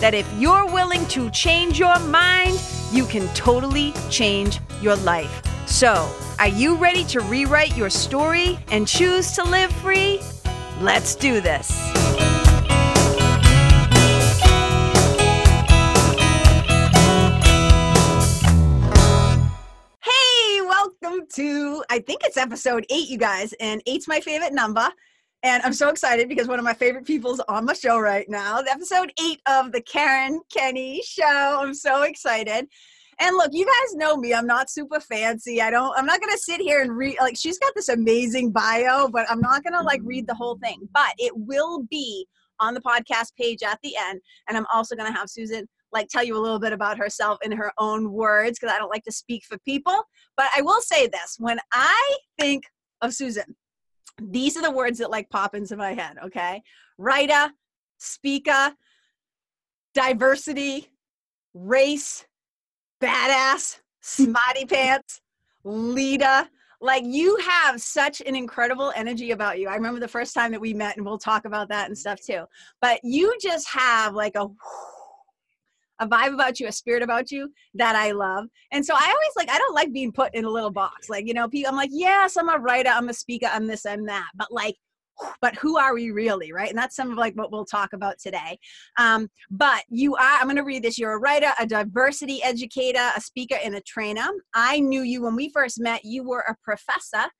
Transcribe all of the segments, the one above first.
that if you're willing to change your mind, you can totally change your life. So, are you ready to rewrite your story and choose to live free? Let's do this. Hey, welcome to, I think it's episode eight, you guys, and eight's my favorite number. And I'm so excited because one of my favorite people's on my show right now. Episode eight of the Karen Kenny Show. I'm so excited. And look, you guys know me. I'm not super fancy. I don't. I'm not gonna sit here and read. Like she's got this amazing bio, but I'm not gonna like read the whole thing. But it will be on the podcast page at the end. And I'm also gonna have Susan like tell you a little bit about herself in her own words because I don't like to speak for people. But I will say this: when I think of Susan, these are the words that like pop into my head, okay? Writer, speaker, diversity, race, badass, smarty pants, leader. Like you have such an incredible energy about you. I remember the first time that we met, and we'll talk about that and stuff too. But you just have like a a vibe about you, a spirit about you that I love. And so I always like, I don't like being put in a little box. Like, you know, people, I'm like, yes, I'm a writer, I'm a speaker, I'm this, I'm that. But like, but who are we really right and that's some of like what we'll talk about today um, but you are i'm going to read this you're a writer a diversity educator a speaker and a trainer i knew you when we first met you were a professor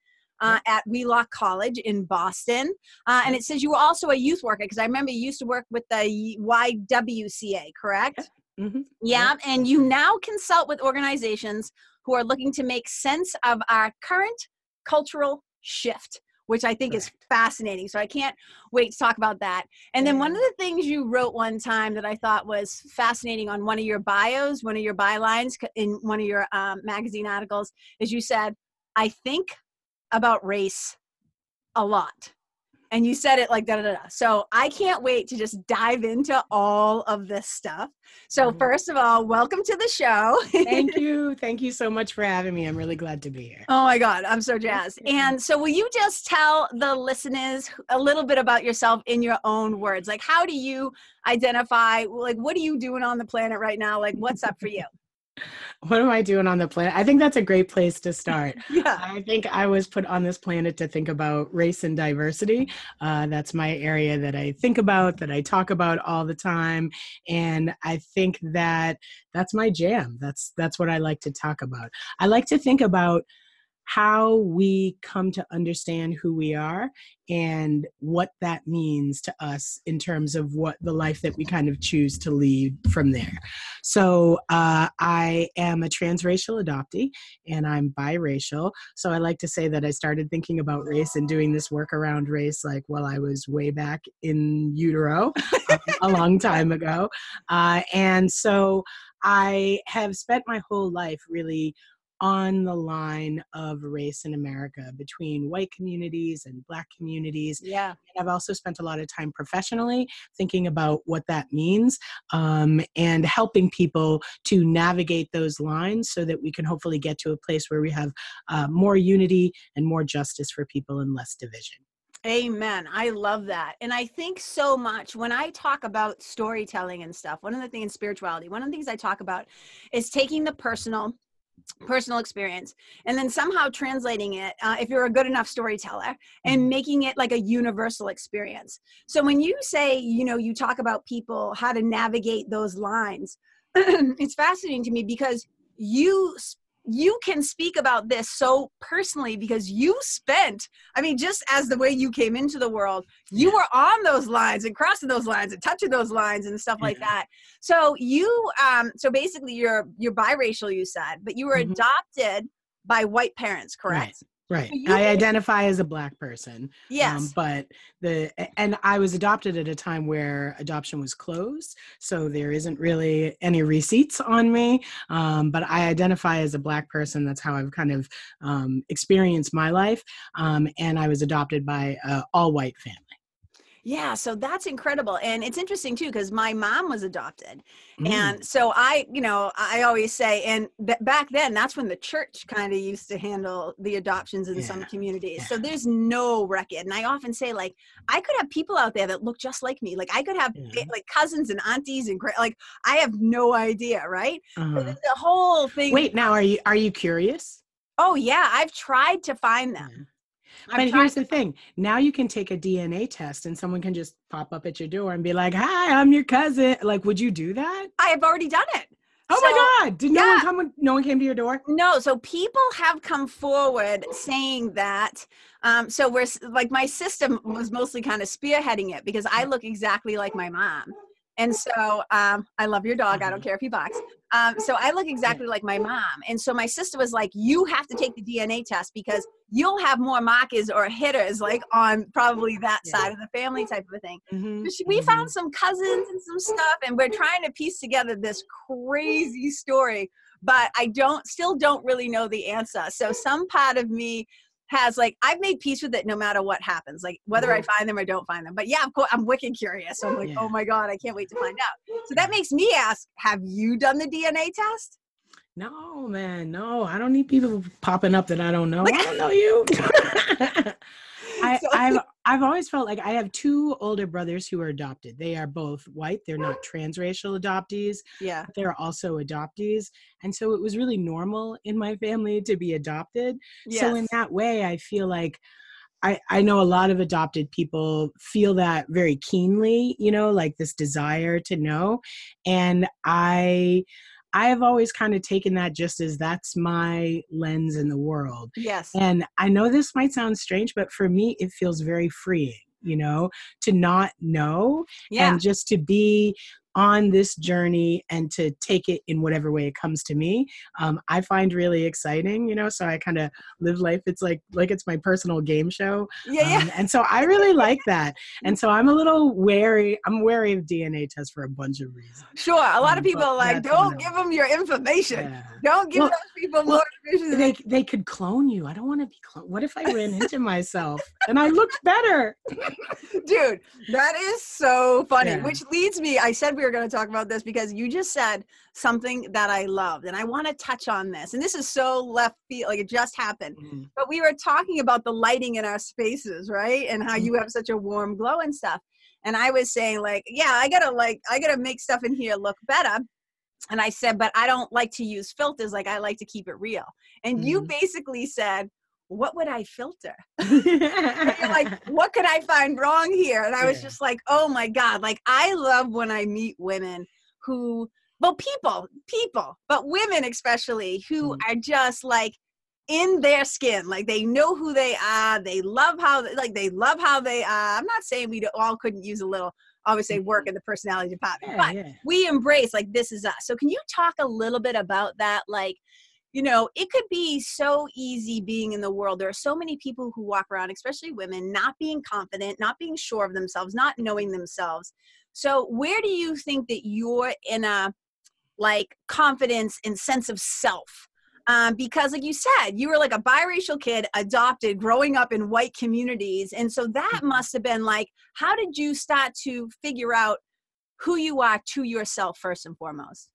uh, at Wheelock College in Boston. Uh, and it says you were also a youth worker because I remember you used to work with the YWCA, correct? Mm-hmm. Yeah, and you now consult with organizations who are looking to make sense of our current cultural shift, which I think is fascinating. So I can't wait to talk about that. And then one of the things you wrote one time that I thought was fascinating on one of your bios, one of your bylines in one of your um, magazine articles, is you said, I think about race a lot and you said it like da da da. So I can't wait to just dive into all of this stuff. So first of all, welcome to the show. Thank you. Thank you so much for having me. I'm really glad to be here. oh my God, I'm so jazzed. And so, will you just tell the listeners a little bit about yourself in your own words? Like, how do you identify? Like, what are you doing on the planet right now? Like, what's up for you? What am I doing on the planet? I think that's a great place to start. Yeah. I think I was put on this planet to think about race and diversity. Uh, that's my area that I think about, that I talk about all the time, and I think that that's my jam. That's that's what I like to talk about. I like to think about how we come to understand who we are and what that means to us in terms of what the life that we kind of choose to lead from there. So, uh, I am a transracial adoptee and I'm biracial. So, I like to say that I started thinking about race and doing this work around race like while I was way back in utero um, a long time ago. Uh, and so, I have spent my whole life really on the line of race in America between white communities and black communities. Yeah. And I've also spent a lot of time professionally thinking about what that means um, and helping people to navigate those lines so that we can hopefully get to a place where we have uh, more unity and more justice for people and less division. Amen. I love that. And I think so much when I talk about storytelling and stuff, one of the things in spirituality, one of the things I talk about is taking the personal personal experience and then somehow translating it uh, if you're a good enough storyteller and making it like a universal experience. So when you say you know you talk about people how to navigate those lines it's fascinating to me because you you can speak about this so personally because you spent i mean just as the way you came into the world you were on those lines and crossing those lines and touching those lines and stuff like Yeah. that so you um so basically you're you're biracial you said but you were Mhm. adopted by white parents correct Right. I identify as a black person. yes. Um, but the and I was adopted at a time where adoption was closed, so there isn't really any receipts on me. Um, but I identify as a black person. That's how I've kind of um, experienced my life. Um, and I was adopted by an all-white family. Yeah, so that's incredible. And it's interesting too, because my mom was adopted. Mm. And so I, you know, I always say, and th- back then, that's when the church kind of used to handle the adoptions in some Yeah, communities. So there's no record. And I often say, like, I could have people out there that look just like me. Like, I could have Yeah. like cousins and aunties and like, I have no idea, right? Uh-huh. the whole thing. Wait, now are you are you curious? Oh, yeah, I've tried to find them. Yeah. I've But here's the thing. Now you can take a DNA test and someone can just pop up at your door and be like, "Hi, I'm your cousin." Like, would you do that? I have already done it. Oh So- my god! Did no one come? when- No one came to your door. No, so people have come forward saying that. Um, so we're like my system was mostly kind of spearheading it because I look exactly like my mom. And so um, I love your dog. I don't Mhm. care if he barks. Um, so I look exactly like my mom. And so my sister was like, "You have to take the DNA test because you'll have more markers or hitters like on probably that Yeah. side of the family type of a thing." Mhm, she- we mhm. found some cousins and some stuff and we're trying to piece together this crazy story but i don't still don't really know the answer so some part of me has like i've made peace with it no matter what happens like whether i find them or don't find them but yeah of course i'm wicked curious so i'm like Mm-hmm. Yeah. oh my god i can't wait to find out so that makes me ask have you done the dna test No, man, no. I don't need people popping up that I don't know. Like- I don't know you. I, So- I've always felt like I have two older brothers who are adopted. They are both white. They're not mm. transracial adoptees. yeah They're also adoptees, and so it was really normal in my family to be adopted. yes. So in that way, I feel like I, I know a lot of adopted people feel that very keenly, you know, like this desire to know. And I I have always kind of taken that just as that's my lens in the world. yes And I know this might sound strange, but for me, it feels very freeing, you know, to not know yeah and just to be on this journey and to take it in whatever way it comes to me um, i find really exciting you know so i kind of live life it's like like it's my personal game show yeah yeah Um, and so i really like that and so i'm a little wary i'm wary of dna tests for a bunch of reasons sure a lot of um, people are like don't give them your information yeah. don't give Well- those people well, more information they they could clone you i don't want to be cloned what if i ran into myself and i looked better Dude, that is so funny. Yeah. Which leads me, I said we were going to talk about this because you just said something that I loved, and I want to touch on this. And this is so left field, like it just happened. Mm, But we were talking about the lighting in our spaces, right? And how Mhm. you have such a warm glow and stuff. And I was saying, like, yeah, I gotta like, I gotta make stuff in here look better. And I said, but I don't like to use filters. Like, I like to keep it real. And you Mhm. basically said, what would I filter? Like, what could I find wrong here? And I was Yeah. just like, oh my God. Like, I love when I meet women who, well, people, people, but women especially, who Mhm. are just like in their skin. Like, they know who they are. They love how, like, they love how they are. I'm not saying we all couldn't use a little, obviously, work in the personality department, Mm-hmm. yeah, but yeah. we embrace like this is us. So can you talk a little bit about that? Like, you know, it could be so easy being in the world. There are so many people who walk around, especially women, not being confident, not being sure of themselves, not knowing themselves. So where do you think that you're in a like confidence and sense of self? Um, because like you said, you were like a biracial kid adopted growing up in white communities. And so that Mhm. must have been like, how did you start to figure out who you are to yourself first and foremost.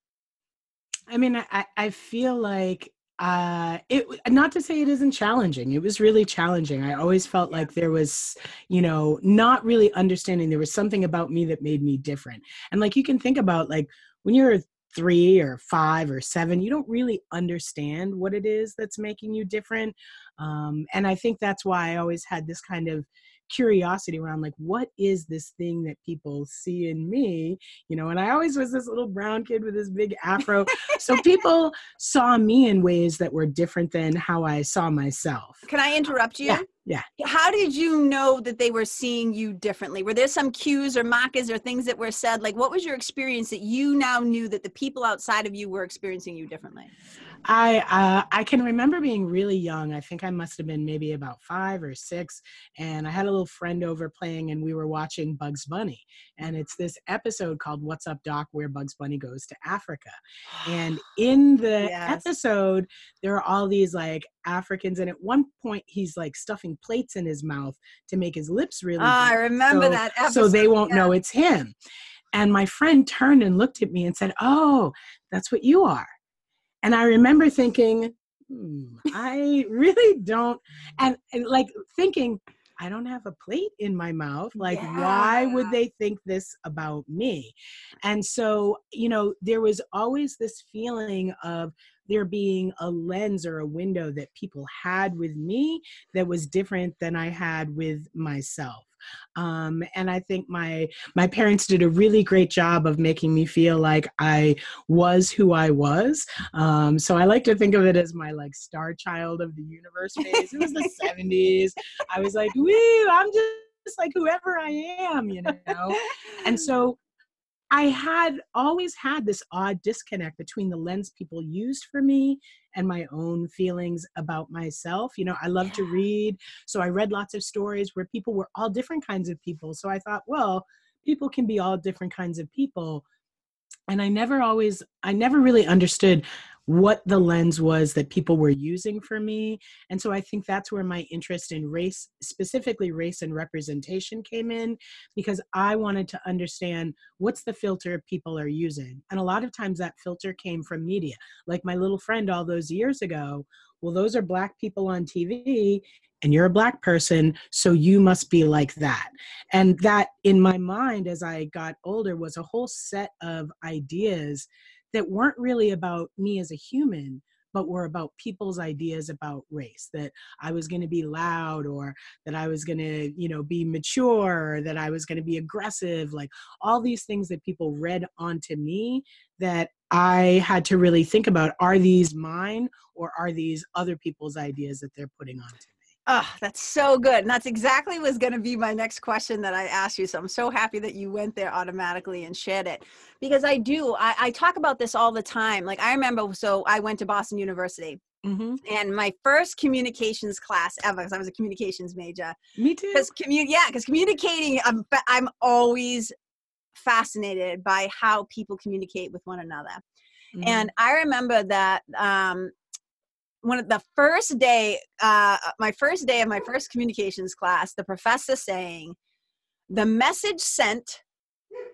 I mean, I, I feel like uh it not to say it isn't challenging it was really challenging i always felt like there was you know not really understanding there was something about me that made me different and like you can think about like when you're three or five or seven you don't really understand what it is that's making you different um and i think that's why i always had this kind of curiosity around like what is this thing that people see in me you know and i always was this little brown kid with this big afro so people saw me in ways that were different than how i saw myself Can I uh, interrupt you? Yeah, yeah. How did you know that they were seeing you differently? Were there some cues or markers or things that were said? Like, what was your experience that you now knew that the people outside of you were experiencing you differently? I uh, I can remember being really young. I think I must have been maybe about five or six, and I had a little friend over playing, and we were watching Bugs Bunny, and it's this episode called "What's Up, Doc?" where Bugs Bunny goes to Africa, and in the yes. episode there are all these like Africans, and at one point he's like stuffing plates in his mouth to make his lips really. Oh, I remember so, that episode. So they won't yeah. know it's him. And my friend turned and looked at me and said, "Oh, that's what you are." And I remember thinking, hmm, I really don't, and, and, like thinking, I don't have a plate in my mouth. Like, yeah. why would they think this about me? And so, you know, there was always this feeling of there being a lens or a window that people had with me that was different than I had with myself um, and i think my my parents did a really great job of making me feel like i was who i was. Um, so i like to think of it as my like star child of the universe phase. It was the 70s i was like woo i'm just like whoever i am you know? And so I had always had this odd disconnect between the lens people used for me and my own feelings about myself. You know, I love yeah. to read. So I read lots of stories where people were all different kinds of people. So I thought, well, people can be all different kinds of people. And I never always, I never really understood what the lens was that people were using for me. And so I think that's where my interest in race, specifically race and representation, came in because I wanted to understand what's the filter people are using. And a lot of times that filter came from media. Like my little friend all those years ago, well, those are black people on TV and you're a black person, so you must be like that. And that in my mind, as I got older, was a whole set of ideas that weren't really about me as a human but were about people's ideas about race that i was going to be loud or that i was going to you know be mature or that i was going to be aggressive like all these things that people read onto me that i had to really think about are these mine or are these other people's ideas that they're putting onto me Oh, that's so good. And that's exactly was going to be my next question that I asked you. So I'm so happy that you went there automatically and shared it because I do. I, I talk about this all the time. Like I remember, so I went to Boston University. Mm-hmm. And my first communications class ever, because I was a communications major. Me too. Because commu- yeah, because communicating, I'm, I'm always fascinated by how people communicate with one another. Mm-hmm. And I remember that um, one of the first day uh, my first day of my first communications class the professor saying the message sent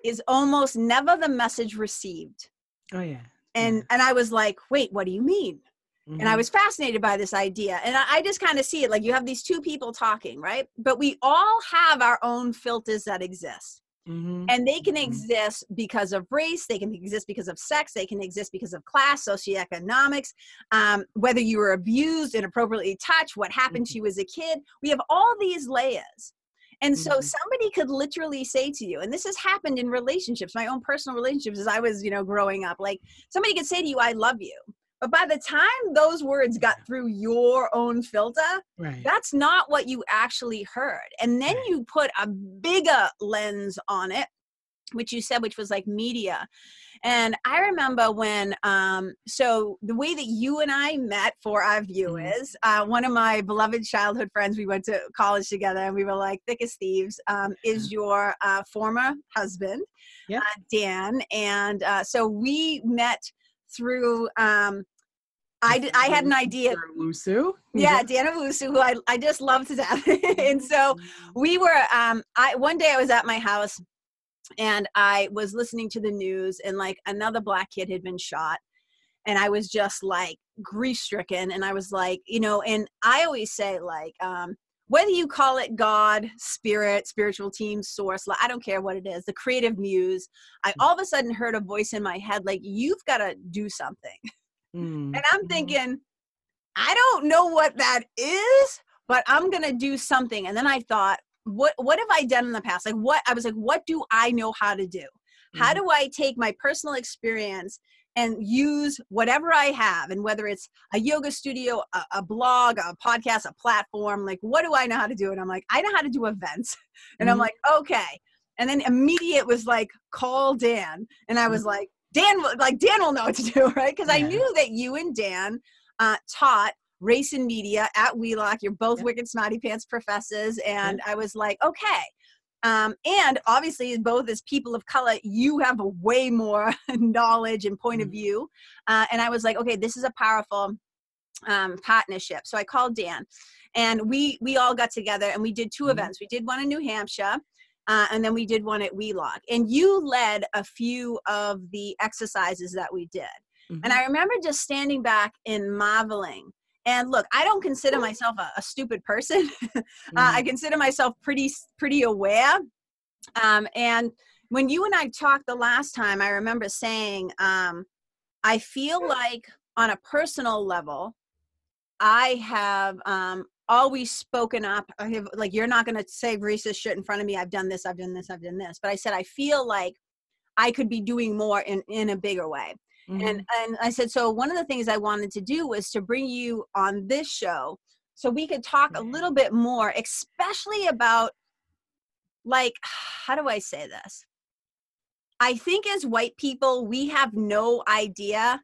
is almost never the message received oh yeah and yeah. and i was like wait what do you mean mm-hmm. and i mm-hmm. was fascinated by this idea and i, I just kind of see it like you have these two people talking right but we all have our own filters that exist Mm-hmm. And they can mm-hmm. exist because of race, they can exist because of sex, they can exist because of class, socioeconomics, um, whether you were abused, inappropriately touched, what happened mm-hmm. to you as a kid. We have all these layers. And so mm-hmm. somebody could literally say to you, and this has happened in relationships, my own personal relationships as I was, you know, growing up, like somebody could say to you, I love you. But by the time those words got through your own filter, right. that's not what you actually heard. And then right. you put a bigger lens on it, which you said, which was like media. And I remember when, um, so the way that you and I met for our mm-hmm. viewers, uh, one of my beloved childhood friends, we went to college together and we were like thick as thieves, um, is your uh, former husband, yep. uh, Dan. And uh, so we met through um, I, did, I had an idea. Wusu. Yeah, Dana Wusu, who I, I just love to death. and so mm-hmm. we were, um, I, one day I was at my house and I was listening to the news and like another black kid had been shot. And I was just like grief stricken. And I was like, you know, and I always say like, um, whether you call it God, spirit, spiritual team, source, I don't care what it is, the creative muse, I mm. all of a sudden heard a voice in my head like, you've got to do something. Mm. And I'm mm-hmm. thinking, I don't know what that is, but I'm going to do something. And then I thought, what what have I done in the past? Like what I was like, what do I know how to do? Mm. How do I take my personal experience and use whatever I have, and whether it's a yoga studio, a, a, blog, a podcast, a platform, like what do I know how to do? And I'm like, I know how to do events. And mm-hmm. I'm like, okay. And then immediate was like, call Dan. And I was mm-hmm. like, Dan, like Dan will know what to do, right? Because I knew that you and Dan uh, taught race and media at Wheelock. You're both Yep. wicked smarty pants professors, and I was like, okay. Um, and obviously, both as people of color, you have a way more knowledge and point of Mhm. view. Uh, and I was like, okay, this is a powerful um, partnership. So I called Dan, and we we all got together and we did 2 Mhm. events. We did one in New Hampshire, uh, and then we did one at Wheelock. And you led a few of the exercises that we did. Mhm. And I remember just standing back and marveling. And look, I don't consider myself a, a stupid person. uh, I consider myself pretty pretty aware. Um, and when you and I talked the last time, I remember saying, um, I feel like on a personal level, I have um, always spoken up. I have like you're not going to say racist shit in front of me. I've done this. I've done this. I've done this. But I said I feel like I could be doing more in in a bigger way. Mhm. And and I said so. One of the things I wanted to do was to bring you on this show so we could talk a little bit more, especially about like how do I say this? I think as white people, we have no idea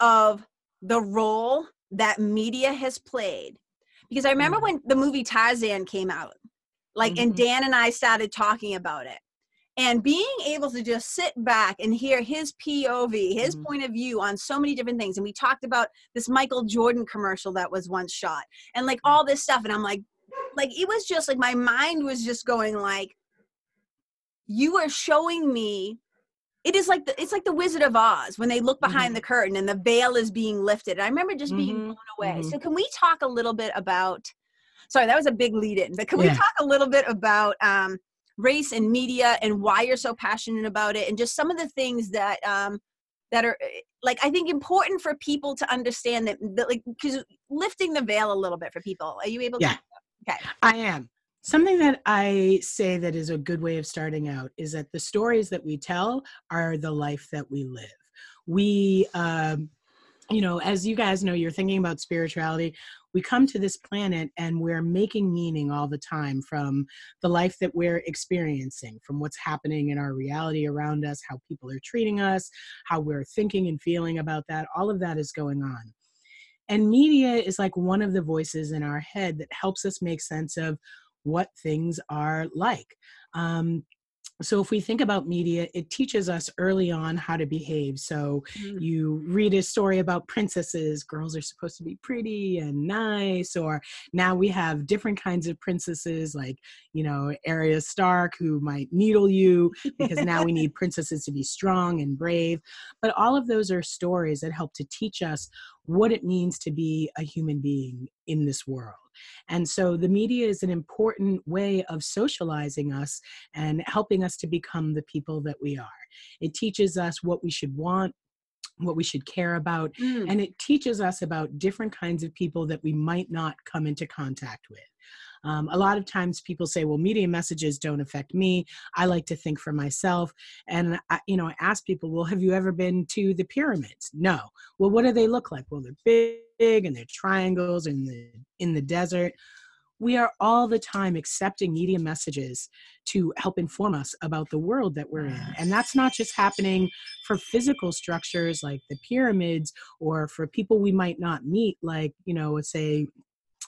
of the role that media has played. Because I remember Mhm. when the movie Tarzan came out, like, and Mhm. Dan and I started talking about it. And being able to just sit back and hear his POV, his Mhm. point of view on so many different things. And we talked about this Michael Jordan commercial that was once shot and like all this stuff. And I'm like, like, it was just like my mind was just going like, you are showing me it is like the it's like the wizard of oz when they look behind Mhm. the curtain and the veil is being lifted i remember just being Mhm, blown away mhm. so can we talk a little bit about sorry that was a big lead in but can we talk a little bit about um, race and media and why you're so passionate about it and just some of the things that um, that are eh, like i think important for people to understand that, that like because lifting the veil a little bit for people are you able Yeah. to okay I am. Something that I say that is a good way of starting out is that the stories that we tell are the life that we live. We, um, you know, as you guys know, you're thinking about spirituality. We come to this planet and we're making meaning all the time from the life that we're experiencing, from what's happening in our reality around us, how people are treating us, how we're thinking and feeling about that. All of that is going on. And media is like one of the voices in our head that helps us make sense of what things are like. Um, so if we think about media, it teaches us early on how to behave. So Mm. you read a story about princesses, girls are supposed to be pretty and nice, or now we have different kinds of princesses like, you know, Arya Stark who might needle you because now we need princesses to be strong and brave. But all of those are stories that help to teach us what it means to be a human being in this world. And so the media is an important way of socializing us and helping us to become the people that we are. It teaches us what we should want, what we should care about, Mm. and it teaches us about different kinds of people that we might not come into contact with. Um, a lot of times people say, well, media messages don't affect me. I like to think for myself. And, I, you know, I ask people, well, have you ever been to the pyramids? No. Well, what do they look like? Well, they're big and they're triangles in the, in the desert. We are all the time accepting media messages to help inform us about the world that we're in. And that's not just happening for physical structures like the pyramids or for people we might not meet, like, you know, say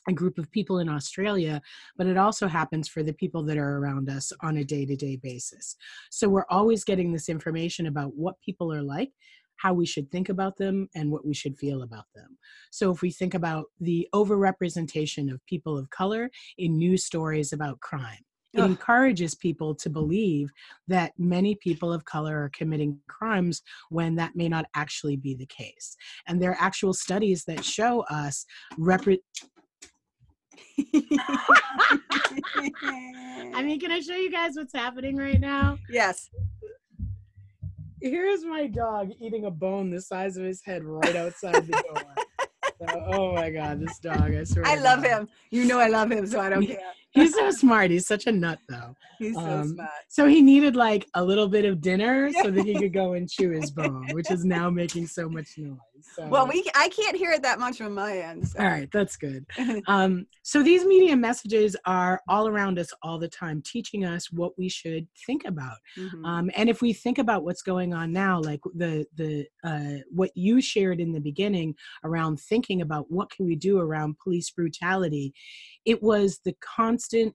a group of people in Australia, but it also happens for the people that are around us on a day to day basis. So we're always getting this information about what people are like, how we should think about them, and what we should feel about them. So if we think about the overrepresentation of people of color in news stories about crime, it Ugh. encourages people to believe that many people of color are committing crimes when that may not actually be the case. And there are actual studies that show us repre- I mean, can I show you guys what's happening right now? yes. Here's my dog eating a bone the size of his head right outside the door. So, oh my god, this dog! I swear. I love God. him. You know I love him, so I don't care. He's so smart. He's such a nut, though. He's so Um, smart. So he needed like a little bit of dinner so that he could go and chew his bone, which is now making so much noise. So. Well, we I can't hear it that much from my end. So. All right, that's good. Um, so these media messages are all around us all the time, teaching us what we should think about. Mhm. Um, and if we think about what's going on now, like the the uh, what you shared in the beginning around thinking about what can we do around police brutality, it was the constant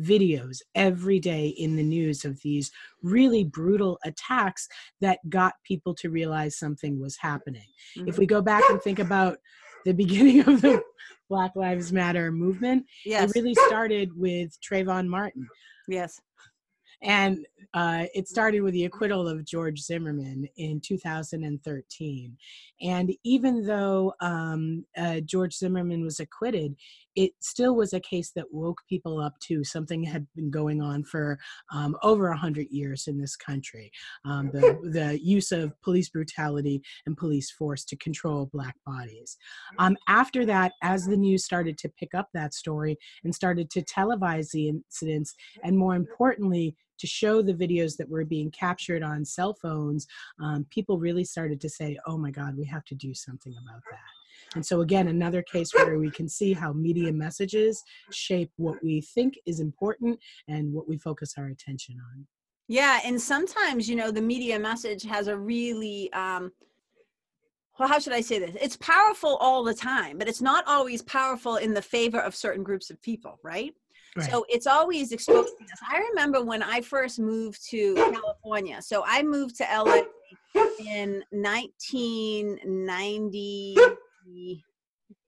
videos every day in the news of these really brutal attacks that got people to realize something was happening. If Mhm. we go back and think about the beginning of the Black Lives Matter movement, yes, it really started with Trayvon Martin. yes, And uh, it started with the acquittal of George Zimmerman in 2013. And even though um, uh, George Zimmerman was acquitted, it still was a case that woke people up to something had been going on for um, over 100 years in this country um, the, the use of police brutality and police force to control Black bodies. Um, after that, as the news started to pick up that story and started to televise the incidents, and more importantly, to show the videos that were being captured on cell phones, um, people really started to say, oh my God, we have to do something about that. And so, again, another case where we can see how media messages shape what we think is important and what we focus our attention on. yeah. And sometimes you know the media message has a really um, well, how should I say this? It's powerful all the time, but it's not always powerful in the favor of certain groups of people, right? Right. So it's always exposing us. I remember when I first moved to California. So I moved to LA in 1990,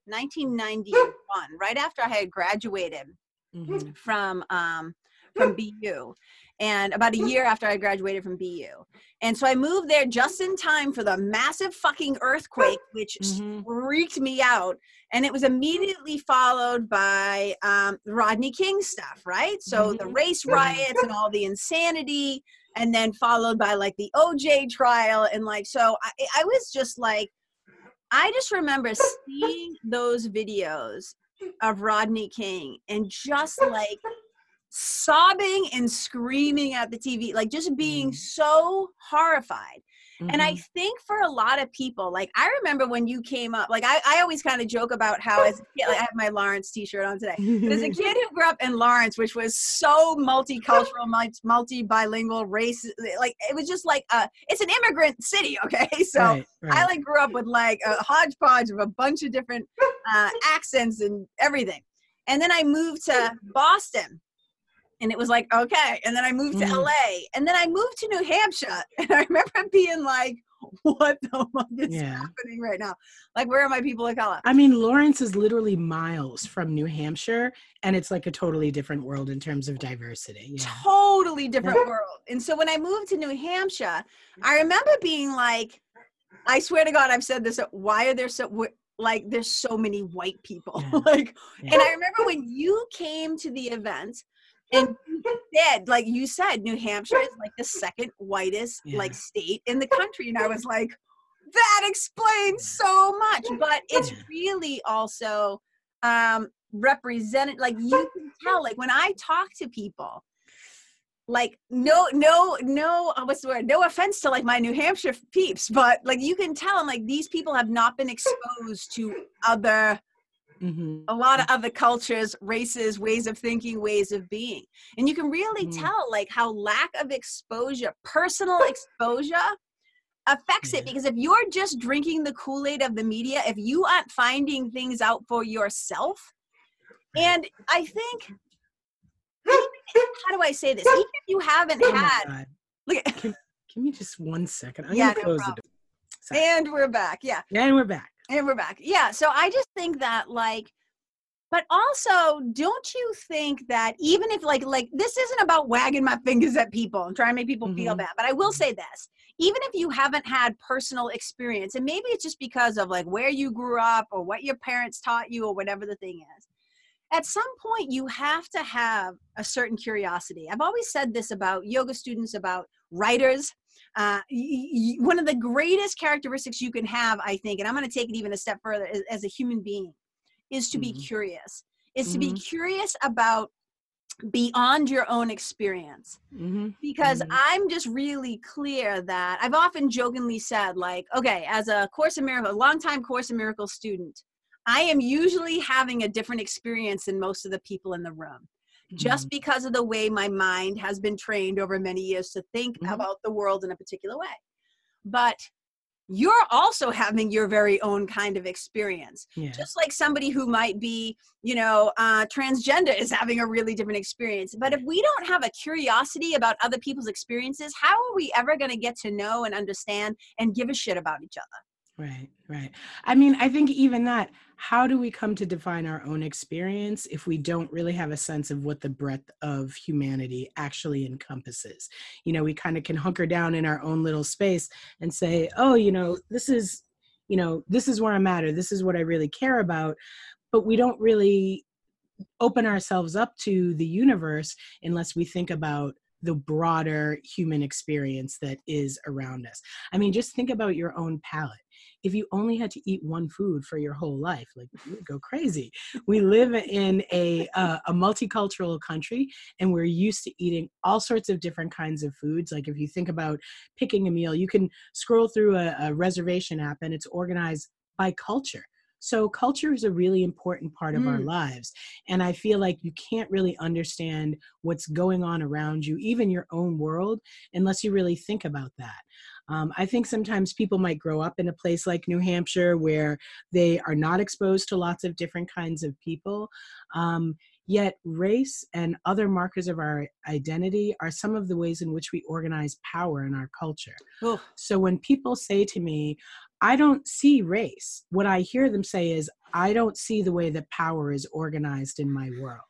1991, right after I had graduated Mhm. from um, from BU, and about a year after I graduated from BU. And so I moved there just in time for the massive fucking earthquake, which Mhm. freaked me out. And it was immediately followed by um, Rodney King stuff, right? So the Mhm. race riots and all the insanity, and then followed by like the OJ trial. And like, so I, I was just like, I just remember seeing those videos of Rodney King and just like sobbing and screaming at the TV, like just being Mm. so horrified. And I Mhm. think for a lot of people, like I remember when you came up, like I, I always kind of joke about how as a kid, like I have my Lawrence t-shirt on today. But as a kid who grew up in Lawrence, which was so multicultural, multi bilingual, race, like it was just like a, it's an immigrant city, okay? So Right, I like grew up with like a hodgepodge of a bunch of different uh, accents and everything. And then I moved to Boston. And it was like, okay. And then I moved to Mhm. LA. And then I moved to New Hampshire. And I remember being like, what the fuck is Yeah. happening right now? Like, where are my people of color? I mean, Lawrence is literally miles from New Hampshire, and it's like a totally different world in terms of diversity. Yeah. totally different world. And so when I moved to New Hampshire, I remember being like, I swear to God, I've said this. Why are there so like there's so many white people? Yeah. like, Yeah. and I remember when you came to the event. And like you said, New Hampshire is like the second whitest like state in the country, and I was like, that explains so much. But it's really also um represented like you can tell like when i talk to people like no no no uh, what's the word? No offense to like my new hampshire peeps but like you can tell i'm like these people have not been exposed to other Mhm. a lot of other cultures races ways of thinking ways of being and you can really Mm. tell like how lack of exposure personal exposure affects it because if you're just drinking the kool-aid of the media if you aren't finding things out for yourself and i think how do i say this even if you haven't Oh had look at, Give me just one second. I'm Yeah, gonna no close problem. the door. Sorry. and we're back yeah And we're back. And we're back. Yeah. So I just think that like, but also, don't you think that even if like like this isn't about wagging my fingers at people and trying to make people feel Mhm. bad, but I will say this: even if you haven't had personal experience, and maybe it's just because of like where you grew up or what your parents taught you or whatever the thing is. At some point, you have to have a certain curiosity. I've always said this about yoga students, about writers, uh, y- y- one of the greatest characteristics you can have, I think, and I'm going to take it even a step further as, as a human being, is to be Mhm. curious. Is to be Mhm. curious about beyond your own experience Mm-hmm. because Mhm. i'm just really clear that i've often jokingly said like okay as a course in miracle a longtime course in miracle student i am usually having a different experience than most of the people in the room just Mhm. because of the way my mind has been trained over many years to think Mhm. about the world in a particular way but you're also having your very own kind of experience yeah. just like somebody who might be you know uh, transgender is having a really different experience but if we don't have a curiosity about other people's experiences how are we ever going to get to know and understand and give a shit about each other Right, right. I mean, I think even that, how do we come to define our own experience if we don't really have a sense of what the breadth of humanity actually encompasses? You know, we kind of can hunker down in our own little space and say, oh, you know, this is, you know, this is where I'm at, or this is what I really care about. But we don't really open ourselves up to the universe unless we think about the broader human experience that is around us. I mean, just think about your own palate. If you only had to eat one food for your whole life, like you would go crazy. We live in a uh, a multicultural country, and we're used to eating all sorts of different kinds of foods. Like if you think about picking a meal, you can scroll through a, a reservation app, and it's organized by culture. So culture is a really important part of our Mm. lives. And I feel like you can't really understand what's going on around you, even your own world, unless you really think about that. Um, I think sometimes people might grow up in a place like New Hampshire where they are not exposed to lots of different kinds of people. Um, yet, race and other markers of our identity are some of the ways in which we organize power in our culture. oh, So when people say to me, I don't see race, what I hear them say is, I don't see the way that power is organized in my world.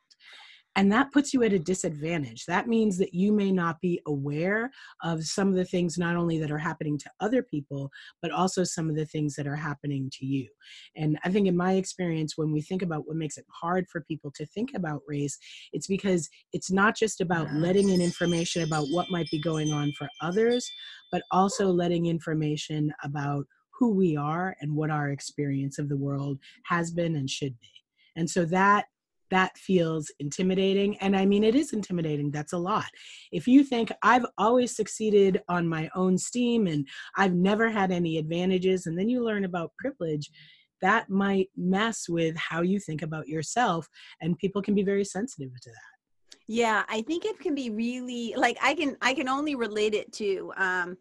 And that puts you at a disadvantage. That means that you may not be aware of some of the things, not only that are happening to other people, but also some of the things that are happening to you. And I think, in my experience, when we think about what makes it hard for people to think about race, it's because it's not just about letting in information about what might be going on for others, but also letting information about who we are and what our experience of the world has been and should be. And so that that feels intimidating and i mean it is intimidating that's a lot. If you think i've always succeeded on my own steam and i've never had any advantages and then you learn about privilege that might mess with how you think about yourself and people can be very sensitive to that. Yeah i think it can be really like i can i can only relate it to um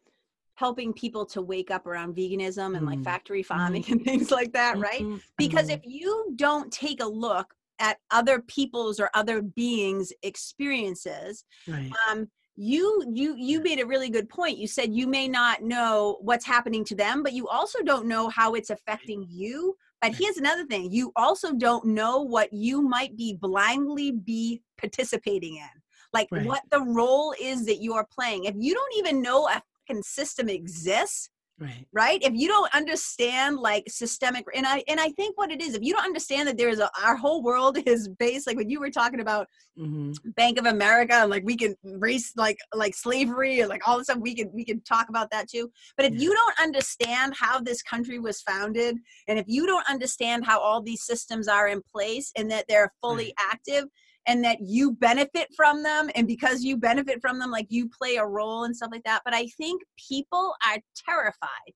helping people to wake up around veganism and like Mm. factory farming and things like that right? Mhm, because mhm. if you don't take a look at other people's or other beings experiences right. um you you you made a really good point. You said you may not know what's happening to them but you also don't know how it's affecting you. But Right. here's another thing. You also don't know what you might be blindly be participating in like Right. what the role is that you're playing. If you don't even know a system exists right. right? If you don't understand like systemic and i and i think what it is if you don't understand that there's a our whole world is based like when you were talking about hmm bank of america and like we can race like like slavery and like all this stuff we can we can talk about that too. But if Yeah. you don't understand how this country was founded and if you don't understand how all these systems are in place and that they're fully active and that you benefit from them and because you benefit from them like you play a role and stuff like that but i think people are terrified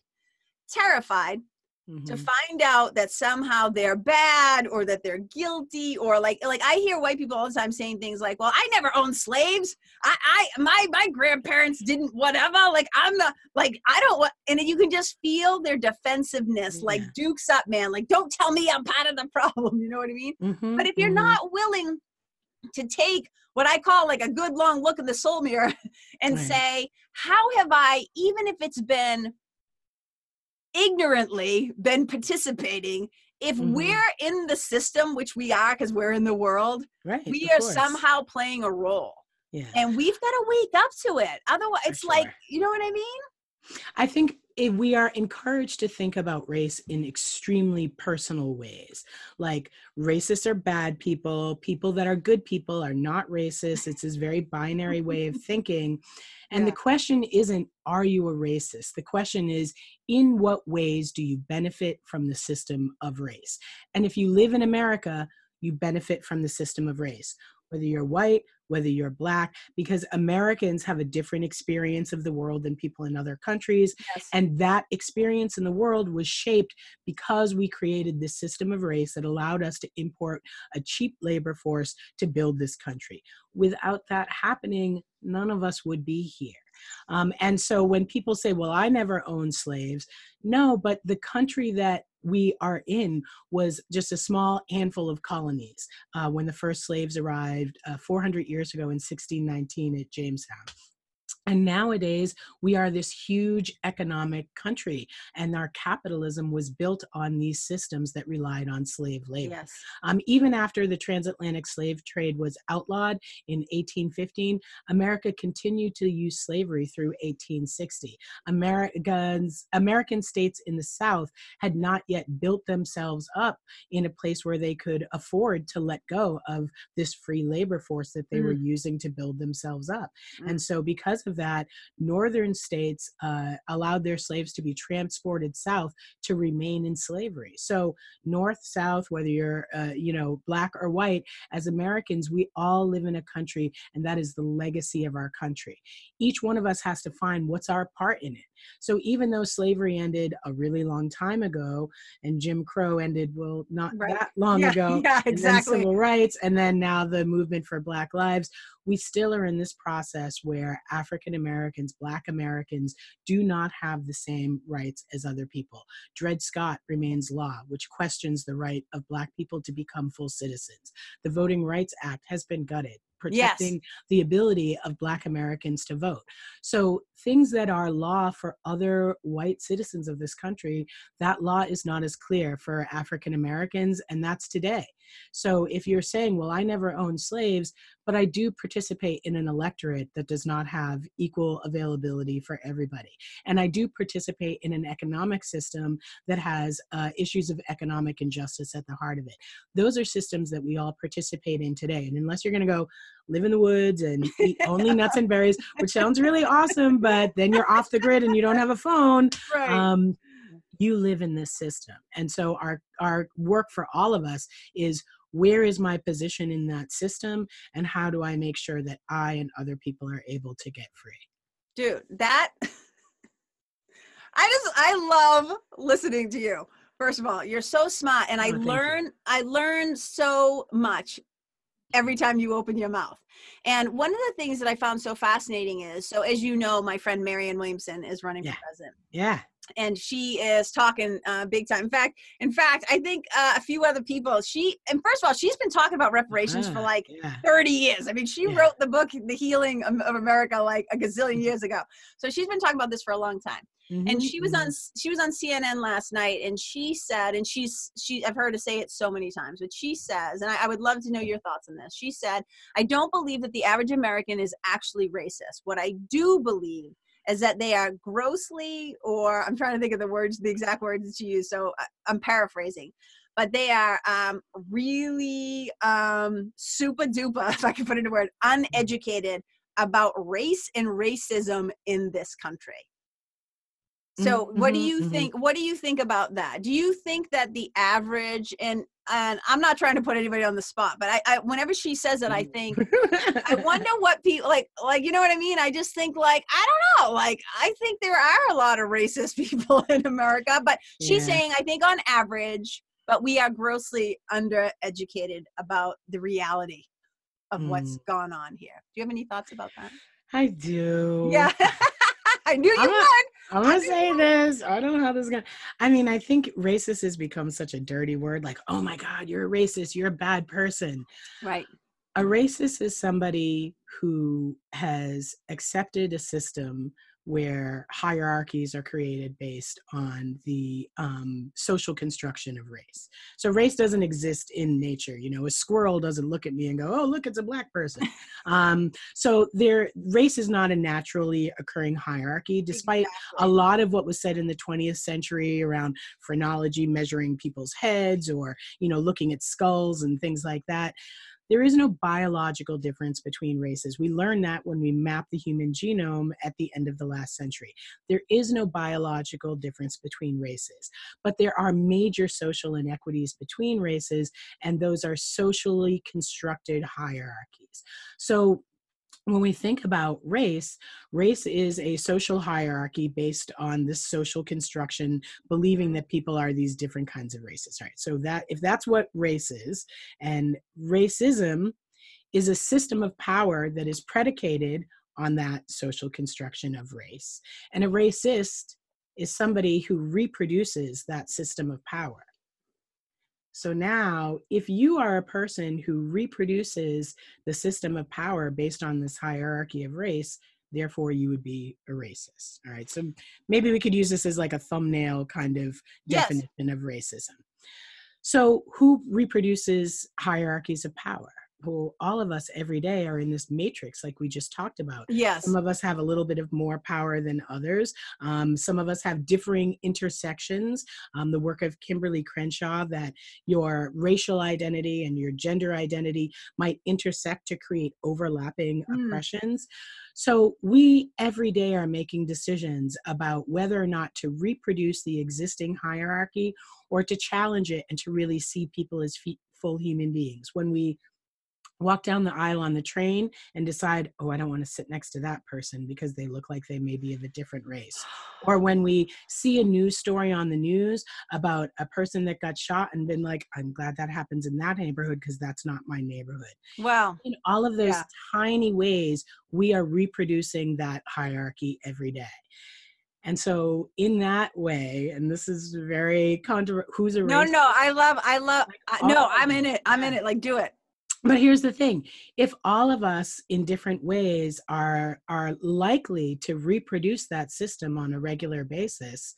terrified to mhm. find out that somehow they're bad or that they're guilty or like like I hear white people all the time saying things like, "Well, I never owned slaves. I I my my grandparents didn't whatever. Like I'm the like I don't want." And you can just feel their defensiveness, like Duke's up, man. Like don't tell me I'm part of the problem. You know what I mean? Mhm, But if you're mhm. not willing to take what I call like a good long look in the soul mirror and Right. say, how have I, even if it's been ignorantly, been participating? If Mhm. we're in the system, which we are because we're in the world, right we are course. somehow playing a role. yeah And we've got to wake up to it. Otherwise, For it's like, you know what I mean? I think if we are encouraged to think about race in extremely personal ways. Like racists are bad people, people that are good people are not racist. It's this very binary way of thinking. And the question isn't, are you a racist? The question is, in what ways do you benefit from the system of race? And if you live in America, you benefit from the system of race. Whether you're white, whether you're black, because Americans have a different experience of the world than people in other countries. Yes. And that experience in the world was shaped because we created this system of race that allowed us to import a cheap labor force to build this country. Without that happening, none of us would be here. Um, and so when people say, well, I never owned slaves, no, but the country that we are in was just a small handful of colonies uh, when the first slaves arrived uh, 400 years ago in 1619 at Jamestown. And nowadays, we are this huge economic country, and our capitalism was built on these systems that relied on slave labor. Yes. Um, even after the transatlantic slave trade was outlawed in 1815, America continued to use slavery through 1860. Americans, American states in the South had not yet built themselves up in a place where they could afford to let go of this free labor force that they mm. were using to build themselves up. Mm. And so, because of that, northern states uh, allowed their slaves to be transported south to remain in slavery. So north, south, whether you're uh, you know black or white, as Americans, we all live in a country, and that is the legacy of our country. Each one of us has to find what's our part in it. So even though slavery ended a really long time ago, and Jim Crow ended well not right. that long yeah, ago, yeah, exactly. civil rights, and then now the movement for Black lives, we still are in this process where African Americans, Black Americans, do not have the same rights as other people. Dred Scott remains law, which questions the right of Black people to become full citizens. The Voting Rights Act has been gutted protecting yes. the ability of Black Americans to vote. So, things that are law for other white citizens of this country, that law is not as clear for African Americans, and that's today. So, if you're saying, well, I never owned slaves, but I do participate in an electorate that does not have equal availability for everybody, and I do participate in an economic system that has uh, issues of economic injustice at the heart of it, those are systems that we all participate in today. And unless you're going to go, live in the woods and eat only nuts and berries, which sounds really awesome, but then you're off the grid and you don't have a phone. Right. Um, you live in this system. And so our our work for all of us is where is my position in that system and how do I make sure that I and other people are able to get free? Dude, that I just I love listening to you. First of all, you're so smart and I oh, learn I learn so much every time you open your mouth. And one of the things that I found so fascinating is so, as you know, my friend Marianne Williamson is running yeah. for president. Yeah. And she is talking uh, big time. In fact, in fact, I think uh, a few other people. She and first of all, she's been talking about reparations for like yeah. thirty years. I mean, she yeah. wrote the book "The Healing of America" like a gazillion years ago. So she's been talking about this for a long time. Mm-hmm, and she was mm-hmm. on she was on CNN last night and she said and she's she I've heard her say it so many times but she says and I, I would love to know your thoughts on this she said I don't believe that the average American is actually racist what I do believe is that they are grossly or I'm trying to think of the words the exact words that she used so I, I'm paraphrasing but they are um, really um, super duper if I can put it in a word uneducated about race and racism in this country so mm-hmm, what do you mm-hmm. think what do you think about that do you think that the average and and i'm not trying to put anybody on the spot but i, I whenever she says it i think i wonder what people like like you know what i mean? I just think like i don't know like i think there are a lot of racist people in america but she's yeah. saying i think on average but we are grossly undereducated about the reality of mm. what's gone on here. Do you have any thoughts about that? I do. Yeah I knew you I'm would. I'm gonna say this. I don't know how this is gonna. I mean, I think racist has become such a dirty word. Like, oh my God, you're a racist. You're a bad person. Right. A racist is somebody who has accepted a system where hierarchies are created based on the um, social construction of race. So race doesn't exist in nature. You know, a squirrel doesn't look at me and go, "Oh, look, it's a black person." um, so there, race is not a naturally occurring hierarchy, despite exactly. a lot of what was said in the 20th century around phrenology, measuring people's heads, or you know, looking at skulls and things like that there is no biological difference between races. We learned that when we mapped the human genome at the end of the last century. There is no biological difference between races, but there are major social inequities between races, and those are socially constructed hierarchies. So when we think about race, race is a social hierarchy based on this social construction, believing that people are these different kinds of races, right? So that if that's what race is, and racism is a system of power that is predicated on that social construction of race. And a racist is somebody who reproduces that system of power. So now, if you are a person who reproduces the system of power based on this hierarchy of race, therefore you would be a racist. All right. So maybe we could use this as like a thumbnail kind of Yes. definition of racism. So, who reproduces hierarchies of power? Well, all of us every day are in this matrix, like we just talked about. Yes. Some of us have a little bit of more power than others. Um, some of us have differing intersections. Um, the work of Kimberlé Crenshaw that your racial identity and your gender identity might intersect to create overlapping Mm. oppressions. So we every day are making decisions about whether or not to reproduce the existing hierarchy or to challenge it and to really see people as fe- full human beings. When we walk down the aisle on the train and decide, oh, I don't want to sit next to that person because they look like they may be of a different race. Or when we see a news story on the news about a person that got shot and been like, I'm glad that happens in that neighborhood because that's not my neighborhood. Wow. In all of those Yeah. tiny ways, we are reproducing that hierarchy every day. And so, in that way, and this is very contra who's a No, racist? no, I love, I love, I, no, I'm in it. I'm in it. Like, do it. But here's the thing if all of us in different ways are are likely to reproduce that system on a regular basis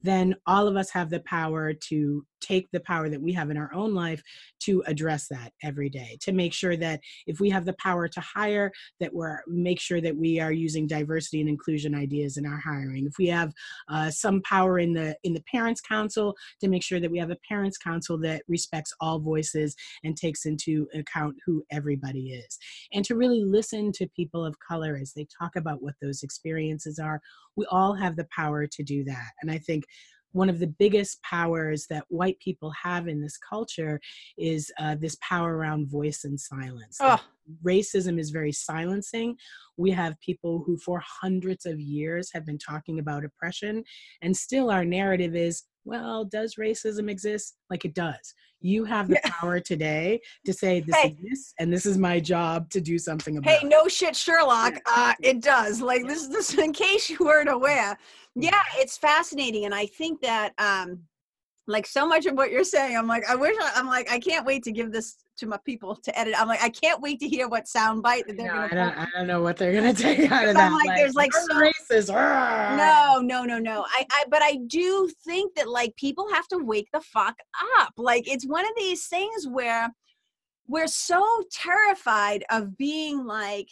then all of us have the power to take the power that we have in our own life to address that every day to make sure that if we have the power to hire that we're make sure that we are using diversity and inclusion ideas in our hiring. If we have uh, some power in the in the parents council to make sure that we have a parents council that respects all voices and takes into account who everybody is. And to really listen to people of color as they talk about what those experiences are we all have the power to do that. And i think one of the biggest powers that white people have in this culture is uh, this power around voice and silence. Oh, Racism is very silencing. We have people who, for hundreds of years, have been talking about oppression, and still our narrative is well, does racism exist? Like it does. You have the Yeah. power today to say this Hey. exists, and this is my job to do something about hey, it. no shit, Sherlock. Uh, it does. Like this, this in case you weren't aware. Yeah, it's fascinating, and I think that, um, like so much of what you're saying, I'm like, I wish I, I'm like, I can't wait to give this to my people to edit. I'm like, I can't wait to hear what sound bite that they're No, gonna. I, don't, I don't know what they're gonna take out of that I'm that. like, there's, like, "You're so-. "Arr." No, no, no, no. I, I, but I do think that like people have to wake the fuck up. Like it's one of these things where we're so terrified of being like,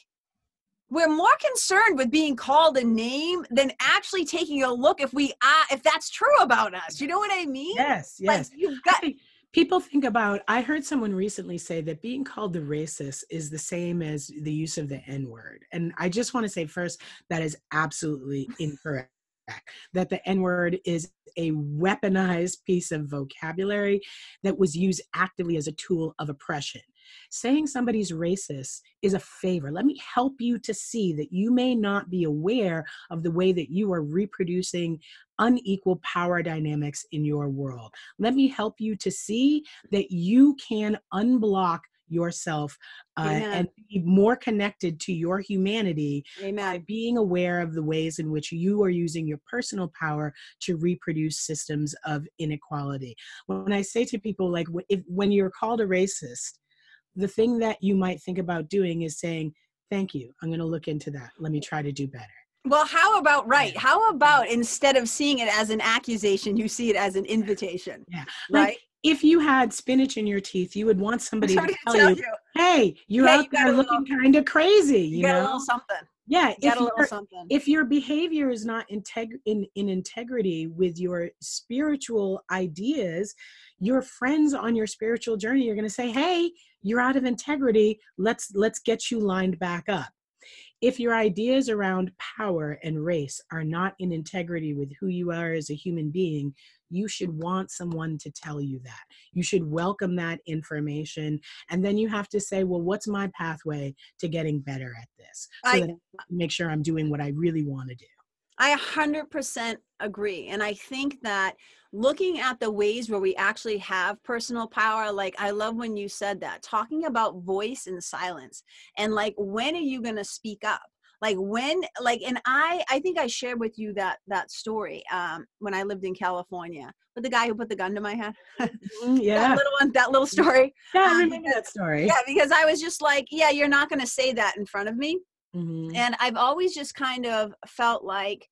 we're more concerned with being called a name than actually taking a look if we are, if that's true about us. You know what I mean? Yes, Like yes. you've got, think people think about i heard someone recently say that being called the racist is the same as the use of the n word and i just want to say first that is absolutely incorrect that the n word is a weaponized piece of vocabulary that was used actively as a tool of oppression saying somebody's racist is a favor. Let me help you to see that you may not be aware of the way that you are reproducing unequal power dynamics in your world. Let me help you to see that you can unblock yourself uh, and be more connected to your humanity by amen. being aware of the ways in which you are using your personal power to reproduce systems of inequality. When i say to people like if when you're called a racist the thing that you might think about doing is saying thank you i'm going to look into that let me try to do better Well, how about right? How about instead of seeing it as an accusation, you see it as an invitation? Yeah. Like, Right. if you had spinach in your teeth you would want somebody, to to tell, tell you you, hey you're Hey, out you there looking kind of crazy you you got a know little something. yeah Get if a little your, something. if your behavior is not integ- in, in integrity with your spiritual ideas your friends on your spiritual journey are going to say hey you're out of integrity let's let's get you lined back up. If your ideas around power and race are not in integrity with who you are as a human being you should want someone to tell you that. You should welcome that information and then you have to say well what's my pathway to getting better at this? So I- that I make sure i'm doing what i really want to do I 100% agree. And I think that looking at the ways where we actually have personal power, like I love when you said that, talking about voice and silence. And like, when are you going to speak up? Like when, like, and I, I think I shared with you that, that story um, when I lived in California with the guy who put the gun to my head. Mhm, yeah That little one, that little story. yeah i um, remember that story Yeah, because I was just like, yeah, you're not going to say that in front of me. Mhm. and i've always just kind of felt like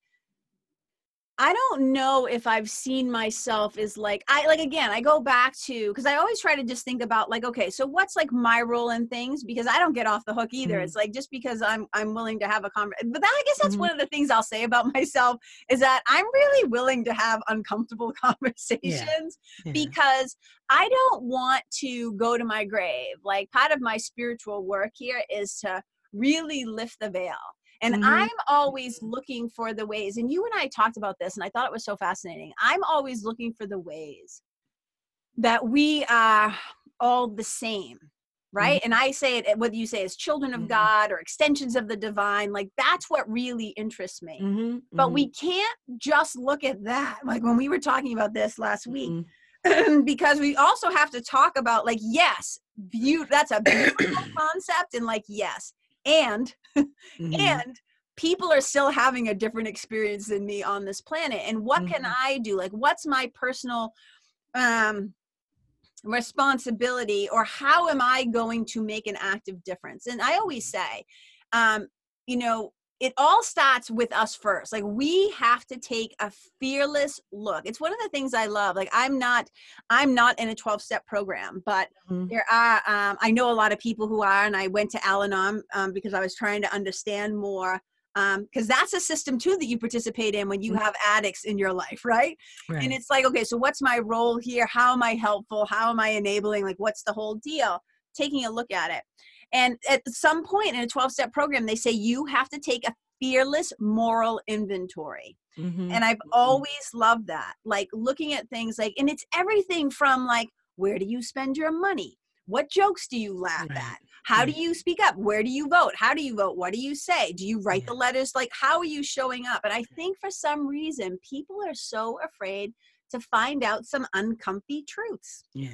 i don't know if i've seen myself as like i like again i go back to because i always try to just think about like okay so what's like my role in things because i don't get off the hook either Mhm. it's like just because i'm i'm willing to have a conversation but that, i guess that's Mhm. one of the things i'll say about myself is that i'm really willing to have uncomfortable conversations Yeah. because I don't want to go to my grave. Like part of my spiritual work here is to really lift the veil. And Mhm. I'm always looking for the ways, and you and I talked about this, and I thought it was so fascinating. I'm always looking for the ways that we are all the same, right? And I say it, whether you say as children of Mhm. God or extensions of the divine, like that's what really interests me. Mhm, But we can't just look at that. Like when we were talking about this last week, mhm. because we also have to talk about like yes view that's a beautiful concept and like yes and Mhm. and people are still having a different experience than me on this planet and what can Mhm. i do like what's my personal um responsibility or how am i going to make an active difference and i always say um you know it all starts with us first like we have to take a fearless look. It's one of the things i love like i'm not i'm not in a 12 step program but Mhm. there are um, i know a lot of people who are and i went to al-anon um, because i was trying to understand more because that's a system too that you participate in when you Mhm. have addicts in your life right? Right. and it's like okay so what's my role here? How am i helpful? How am i enabling? Like what's the whole deal? Taking a look at it and at some point in a 12 step program they say you have to take a fearless moral inventory. Mhm, and i've mhm. always loved that like looking at things like and it's everything from like where do you spend your money? What jokes do you laugh Right. at? How do you speak up? Where do you vote? How do you vote? What do you say? Do you write the letters? Like how are you showing up? And i think for some reason people are so afraid to find out some uncomfy truths Yeah.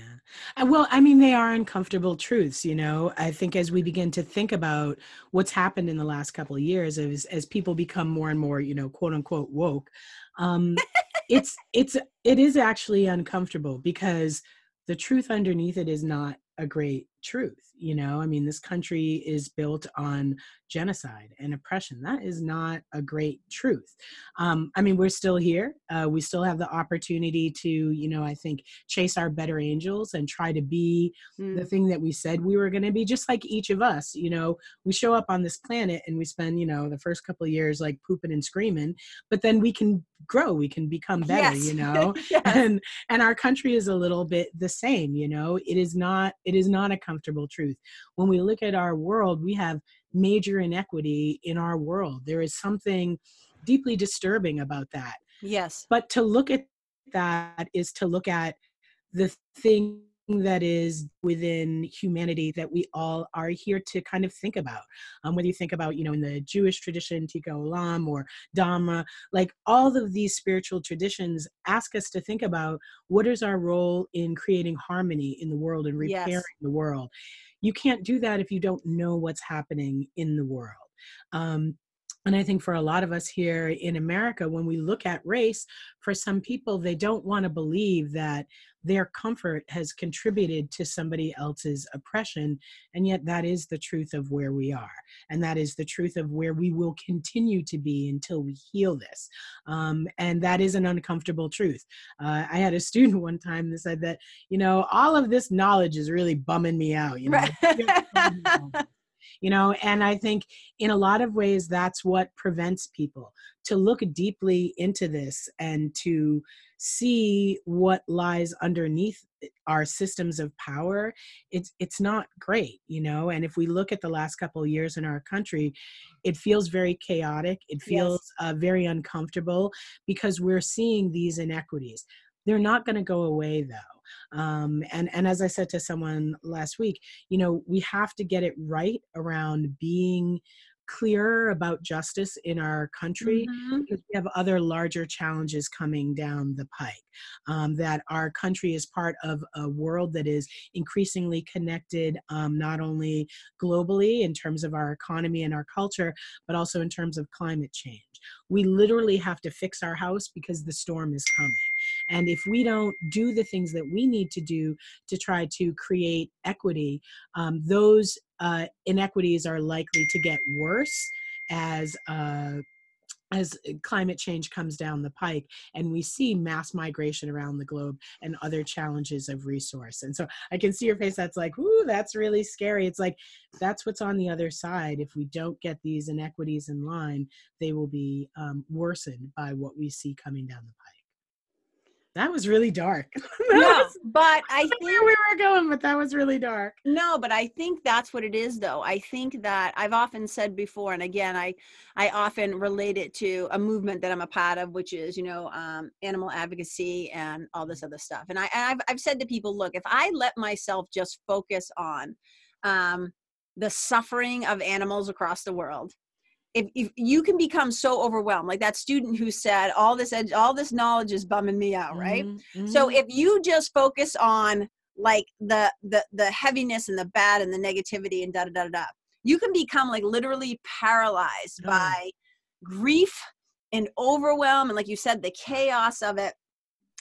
Well, I mean, they are uncomfortable truths, you know. I think as we begin to think about what's happened in the last couple of years, as as people become more and more, you know, quote unquote woke, um, it's it's it is actually uncomfortable because the truth underneath it is not a great truth. You know, I mean, this country is built on genocide and oppression. That is not a great truth. Um, I mean, we're still here. Uh, we still have the opportunity to, you know, I think chase our better angels and try to be the thing that we said we were going to be just like each of us you know we show up on this planet and we spend you know the first couple of years like pooping and screaming but then we can grow we can become better Yes. you know Yes. and and our country is a little bit the same you know it is not it is not a comfortable truth. When we look at our world we have major inequity in our world. There is something deeply disturbing about that. Yes. But to look at that is to look at the thing that is within humanity that we all are here to kind of think about. Um, whether you think about, you know, in the Jewish tradition, Tikkun Olam or Dhamma, like all of these spiritual traditions ask us to think about what is our role in creating harmony in the world and Yes. repairing the world. You can't do that if you don't know what's happening in the world. Um, and I think for a lot of us here in America, when we look at race, for some people, they don't want to believe that their comfort has contributed to somebody else's oppression. And yet, that is the truth of where we are. And that is the truth of where we will continue to be until we heal this. Um, and that is an uncomfortable truth. Uh, I had a student one time that said that, you know, all of this knowledge is really bumming me out. You know, right you know and i think in a lot of ways that's what prevents people to look deeply into this and to see what lies underneath our systems of power it's it's not great you know and if we look at the last couple of years in our country it feels very chaotic it feels yes. uh, very uncomfortable because we're seeing these inequities they're not going to go away though um, and and as i said to someone last week you know we have to get it right around being clearer about justice in our country mm-hmm. because we have other larger challenges coming down the pike. Um, that our country is part of a world that is increasingly connected, um, not only globally in terms of our economy and our culture, but also in terms of climate change. We literally have to fix our house because the storm is coming. And if we don't do the things that we need to do to try to create equity, um, those uh, inequities are likely to get worse as uh, as climate change comes down the pike and we see mass migration around the globe and other challenges of resource. And so i can see your face that's like ooh that's really scary. It's like that's what's on the other side. If we don't get these inequities in line they will be um, worsened by what we see coming down the pike that was really dark. no, was, but I think where we were going, but that was really dark. No, but I think that's what it is, though. I think that I've often said before, and again, I I often relate it to a movement that I'm a part of, which is you know um, animal advocacy and all this other stuff. And I I've I've said to people, look, if I let myself just focus on um, the suffering of animals across the world if, if you can become so overwhelmed like that student who said all this ed- all this knowledge is bumming me out right mm-hmm. so if you just focus on like the the the heaviness and the bad and the negativity and da da da da you can become like literally paralyzed oh. by grief and overwhelm and like you said the chaos of it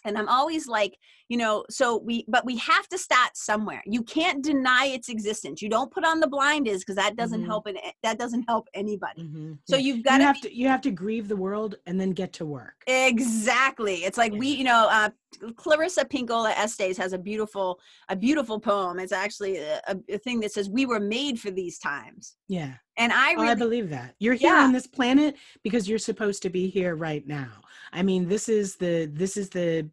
and i'm always like you know so we but we have to start somewhere you can't deny its existence you don't put on the blinders because that doesn't mm-hmm. help it that doesn't help anybody mm-hmm. so yeah. you've got you have to you have to grieve the world and then get to work exactly it's like yeah. we you know uh, clarissa pinkola estes has a beautiful a beautiful poem. It's actually a, a, thing that says we were made for these times. Yeah. And i really, oh, i believe that. You're here yeah. on this planet because you're supposed to be here right now. I mean this is the this is the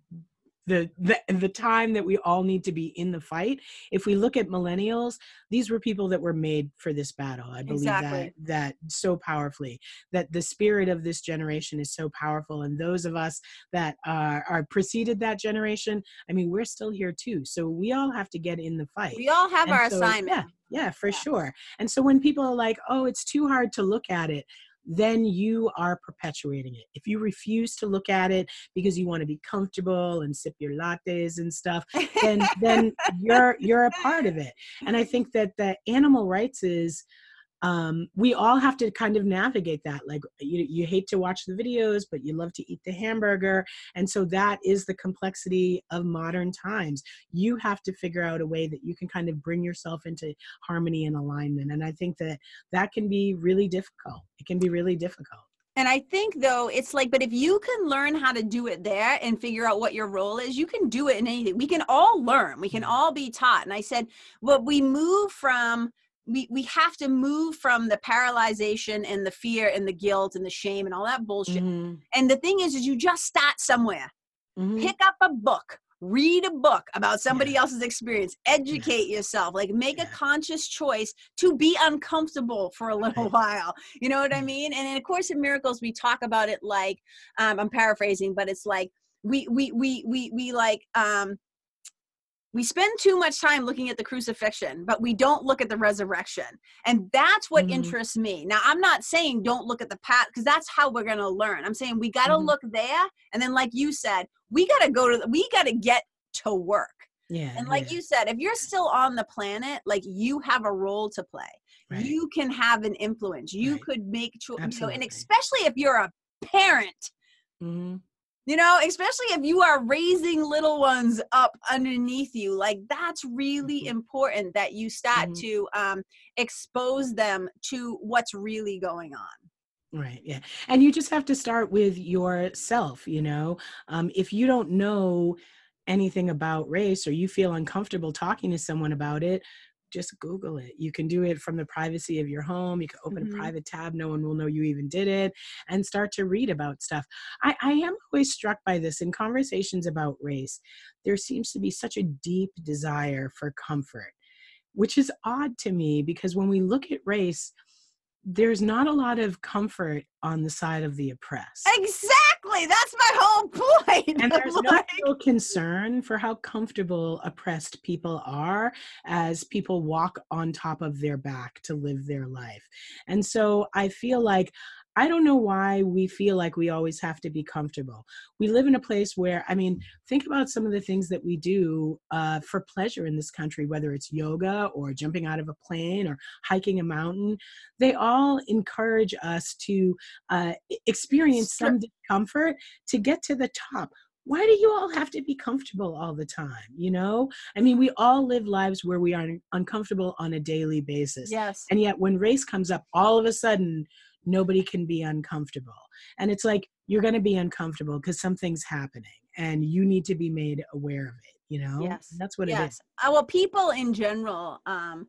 the, the the time that we all need to be in the fight. If we look at millennials these were people that were made for this battle. I believe exactly. that that so powerfully that the spirit of this generation is so powerful and those of us that are, are preceded that generation i mean we're still here too. So we all have to get in the fight. We all have and our so, assignment. yeah yeah for yeah. sure. And so when people are like oh it's too hard to look at it then you are perpetuating it. If you refuse to look at it because you want to be comfortable and sip your lattes and stuff, then then you're you're a part of it. And I think that the animal rights is um, we all have to kind of navigate that. Like you, you hate to watch the videos, but you love to eat the hamburger. And so that is the complexity of modern times. You have to figure out a way that you can kind of bring yourself into harmony and alignment. And I think that that can be really difficult. It can be really difficult. And I think though, it's like, but if you can learn how to do it there and figure out what your role is, you can do it in anything. We can all learn, we can all be taught. And I said, well, we move from we we have to move from the paralyzation and the fear and the guilt and the shame and all that bullshit. Mm-hmm. And the thing is, is you just start somewhere. Mm-hmm. Pick up a book, read a book about somebody yeah. else's experience, educate yeah. yourself, like make yeah. a conscious choice to be uncomfortable for a little right. while. You know what I mean? And in A Course in Miracles, we talk about it like um, I'm paraphrasing, but it's like we we we we we like um we spend too much time looking at the crucifixion but we don't look at the resurrection and that's what mm-hmm. interests me now i'm not saying don't look at the past because that's how we're going to learn i'm saying we got to mm-hmm. look there and then like you said we got to go to the, we got to get to work yeah and like yeah. you said if you're still on the planet like you have a role to play right. you can have an influence you right. could make cho- you know, and especially if you're a parent mm-hmm you know especially if you are raising little ones up underneath you like that's really mm-hmm. important that you start mm-hmm. to um, expose them to what's really going on right yeah and you just have to start with yourself you know um, if you don't know anything about race or you feel uncomfortable talking to someone about it just Google it. You can do it from the privacy of your home. You can open Mhm. a private tab. No one will know you even did it and start to read about stuff. I, I am always struck by this in conversations about race. There seems to be such a deep desire for comfort, which is odd to me because when we look at race, there's not a lot of comfort on the side of the oppressed. Exactly. That's my whole point. and there's no Like- real concern for how comfortable oppressed people are as people walk on top of their back to live their life. And so I feel like I don't know why we feel like we always have to be comfortable. We live in a place where, I mean, think about some of the things that we do uh, for pleasure in this country, whether it's yoga or jumping out of a plane or hiking a mountain. They all encourage us to uh, experience some discomfort to get to the top why do you all have to be comfortable all the time you know i mean we all live lives where we are uncomfortable on a daily basis yes. and yet when race comes up all of a sudden nobody can be uncomfortable and it's like you're going to be uncomfortable because something's happening and you need to be made aware of it you know Yes. that's what it is yes. Uh, well, people in general, um,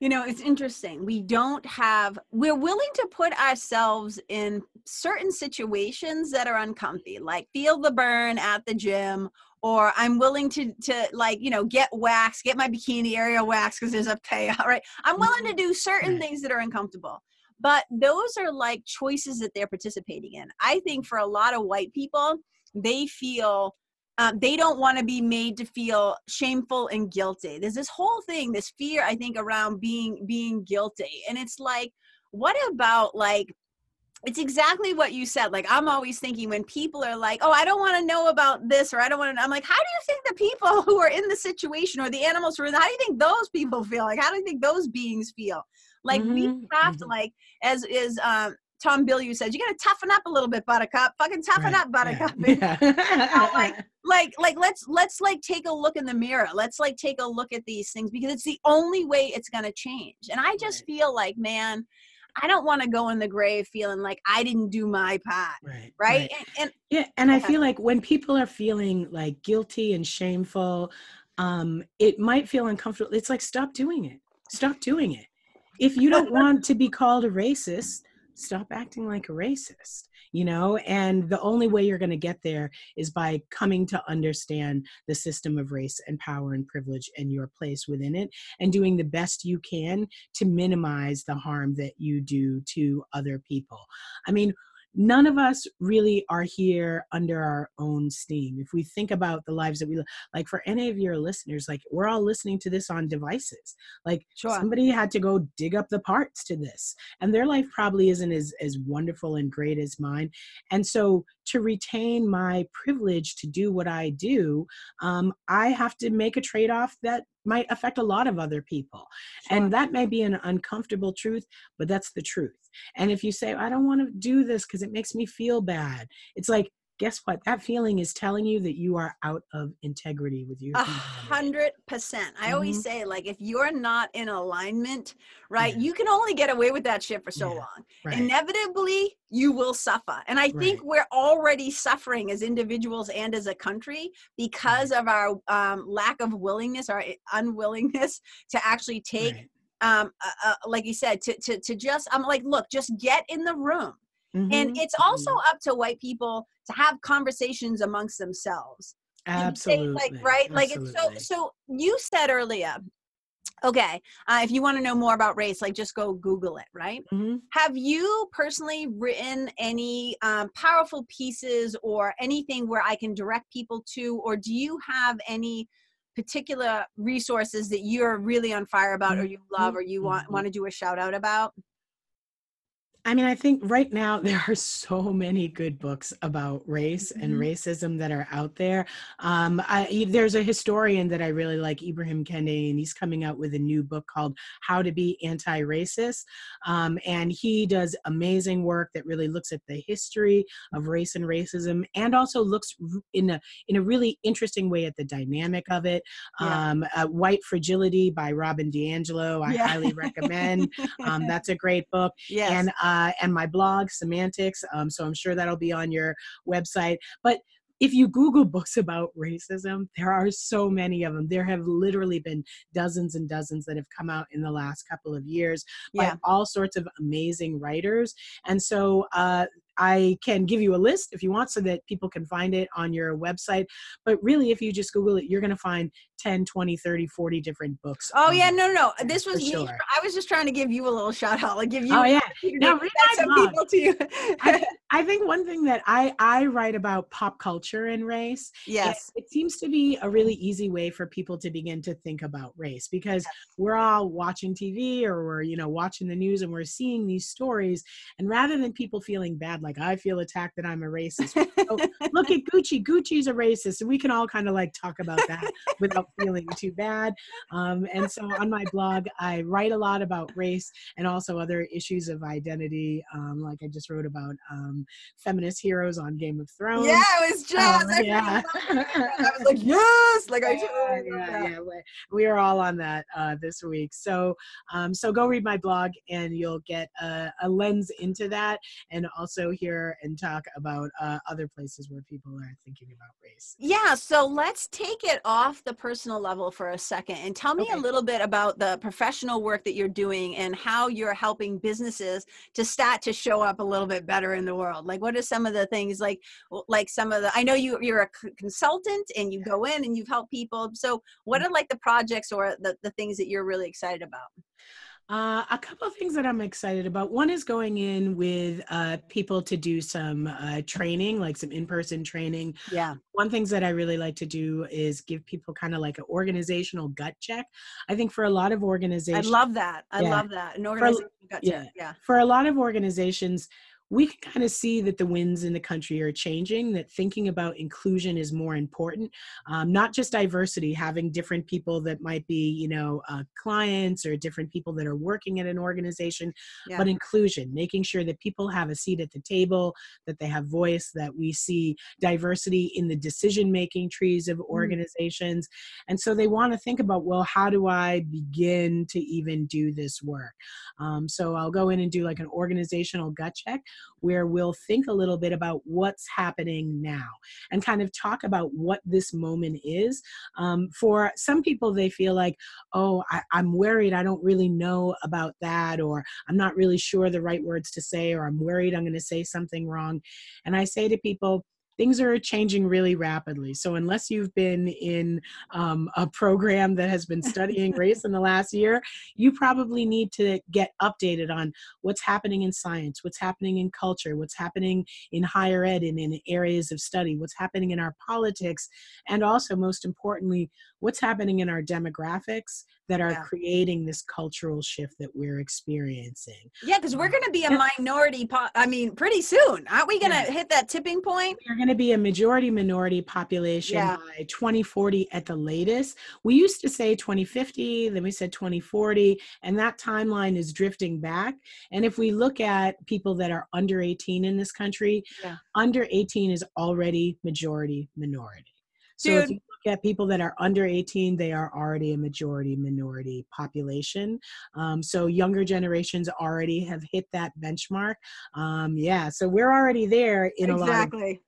you know, it's interesting. We don't have, we're willing to put ourselves in certain situations that are uncomfy, like feel the burn at the gym, or I'm willing to, to like, you know, get waxed, get my bikini area waxed because there's a payout, right? I'm willing to do certain things that are uncomfortable. But those are like choices that they're participating in. I think for a lot of white people, they feel um, they don't want to be made to feel shameful and guilty. There's this whole thing this fear i think around being being guilty and it's like what about like it's exactly what you said like i'm always thinking when people are like oh i don't want to know about this or i don't want to i'm like how do you think the people who are in the situation or the animals who are in how do you think those people feel? Like how do you think those beings feel like we Mhm, have to like as is um Tom Bilyeu said, you got to toughen up a little bit, Buttercup. Fucking toughen Right, up, Buttercup. yeah, yeah. like- like like let's let's like take a look in the mirror let's like take a look at these things because it's the only way it's to change and i just Right. feel like man i don't want to go in the grave feeling like i didn't do my part right right, And, and Yeah, and I feel like when people are feeling like guilty and shameful, um, it might feel uncomfortable. It's like stop doing it. Stop doing it. If you don't want to be called a racist, stop acting like a racist. You know, and the only way you're going to get there is by coming to understand the system of race and power and privilege and your place within it and doing the best you can to minimize the harm that you do to other people. I mean, none of us really are here under our own steam. If we think about the lives that we like for any of your listeners, like we're all listening to this on devices. Like Sure. somebody had to go dig up the parts to this, and their life probably isn't as as wonderful and great as mine. And so to retain my privilege to do what I do, um, I have to make a trade off that might affect a lot of other people. Sure. And that may be an uncomfortable truth, but that's the truth. And if you say, I don't want to do this because it makes me feel bad, it's like, guess what? That feeling is telling you that you are out of integrity with your a hundred percent i always Mhm. say like if you're not in alignment right Yeah. you can only get away with that shit for so Yeah. long Right. inevitably you will suffer and i think Right. we're already suffering as individuals and as a country because of our um, lack of willingness or unwillingness to actually take Right. um uh, uh, like you said to, to to just i'm like look just get in the room and Mhm. it's also Mhm. up to white people to have conversations amongst themselves and say, absolutely like right like it's so so you said earlier okay uh, if you want to know more about race like just go google it right Mhm. have you personally written any um, powerful pieces or anything where i can direct people to or do you have any particular resources that you're really on fire about or you love or you want Mhm. want to do a shout out about I mean, I think right now there are so many good books about race and Mhm. racism that are out there. Um, I, there's a historian that I really like, Ibrahim Kendi, and he's coming out with a new book called How to Be Anti-Racist. Um, and he does amazing work that really looks at the history of race and racism, and also looks in a in a really interesting way at the dynamic of it. Yeah. Um, uh, White Fragility by Robin DiAngelo, I Yeah. highly recommend. Um, that's a great book yes and uh, and my blog semantics um, so i'm sure that'll be on your website but if you Google books about racism, there are so many of them. There have literally been dozens and dozens that have come out in the last couple of years yeah. by all sorts of amazing writers. And so uh, I can give you a list if you want so that people can find it on your website. But really, if you just Google it, you're going to find 10, 20, 30, 40 different books. Oh, yeah. No, no, no. This was me. Sure. I was just trying to give you a little shout out. Like, give you. Oh, yeah. No, read blog. people to you. I, I, think one thing that I, I write about pop culture and race. Yes. It, it, seems to be a really easy way for people to begin to think about race because yes. we're all watching TV or we're, you know, watching the news and we're seeing these stories. And rather than people feeling bad, like I feel attacked that I'm a racist. so, look at Gucci. Gucci's a racist. And we can all kind of like talk about that without feeling too bad. Um, and so on my blog, I write a lot about race and also other issues of identity. Um, like I just wrote about um, feminist heroes on Game of Thrones. Yeah, it was just. Um, yeah. I was like, yes, like I yeah, yeah, yeah. We are all on that uh, this week. So, um, so go read my blog, and you'll get a, a lens into that, and also hear and talk about uh, other places where people are thinking about race. Yeah, so let's take it off the personal level for a second and tell me okay. a little bit about the professional work that you're doing and how you're helping businesses to start to show up a little bit better in the world. Like, what are some of the things like, like some of the? I know you you're a consultant and you go in and you've helped people. So, what mm. are like the projects or the the things that you're really excited about? Uh, a couple of things that I'm excited about. One is going in with uh, people to do some uh, training, like some in-person training. Yeah. One things that I really like to do is give people kind of like an organizational gut check. I think for a lot of organizations, I love that. I yeah, love that. An organizational for, gut check. Yeah. For a lot of organizations, we can kind of see that the winds in the country are changing, that thinking about inclusion is more important. Um, not just diversity, having different people that might be, you know, uh, clients or different people that are working at an organization, yeah. but inclusion, making sure that people have a seat at the table, that they have voice, that we see diversity in the decision making trees of mm. organizations. Mm. And so they want to think about, well, how do I begin to even do this work? Um, so I'll go in and do like an organizational gut check where we'll think a little bit about what's happening now and kind of talk about what this moment is. Um, for some people, they feel like, oh, I, I'm worried, I don't really know about that, or I'm not really sure the right words to say, or I'm worried I'm going to say something wrong. And I say to people, things are changing really rapidly. So unless you've been in um, a program that has been studying race in the last year, you probably need to get updated on what's happening in science, what's happening in culture, what's happening in higher ed and in areas of study, what's happening in our politics, and also most importantly, what's happening in our demographics that are yeah. creating this cultural shift that we're experiencing. Yeah, because we're um, going to be a minority. Po- I mean, pretty soon, aren't we going to yeah. hit that tipping point? We're going to be a majority minority population by 2040 at the latest. We used to say 2050, then we said 2040, and that timeline is drifting back. And if we look at people that are under 18 in this country, under 18 is already majority minority. So Dude. At people that are under 18, they are already a majority minority population. Um, so younger generations already have hit that benchmark. Um, yeah, so we're already there in exactly. a lot of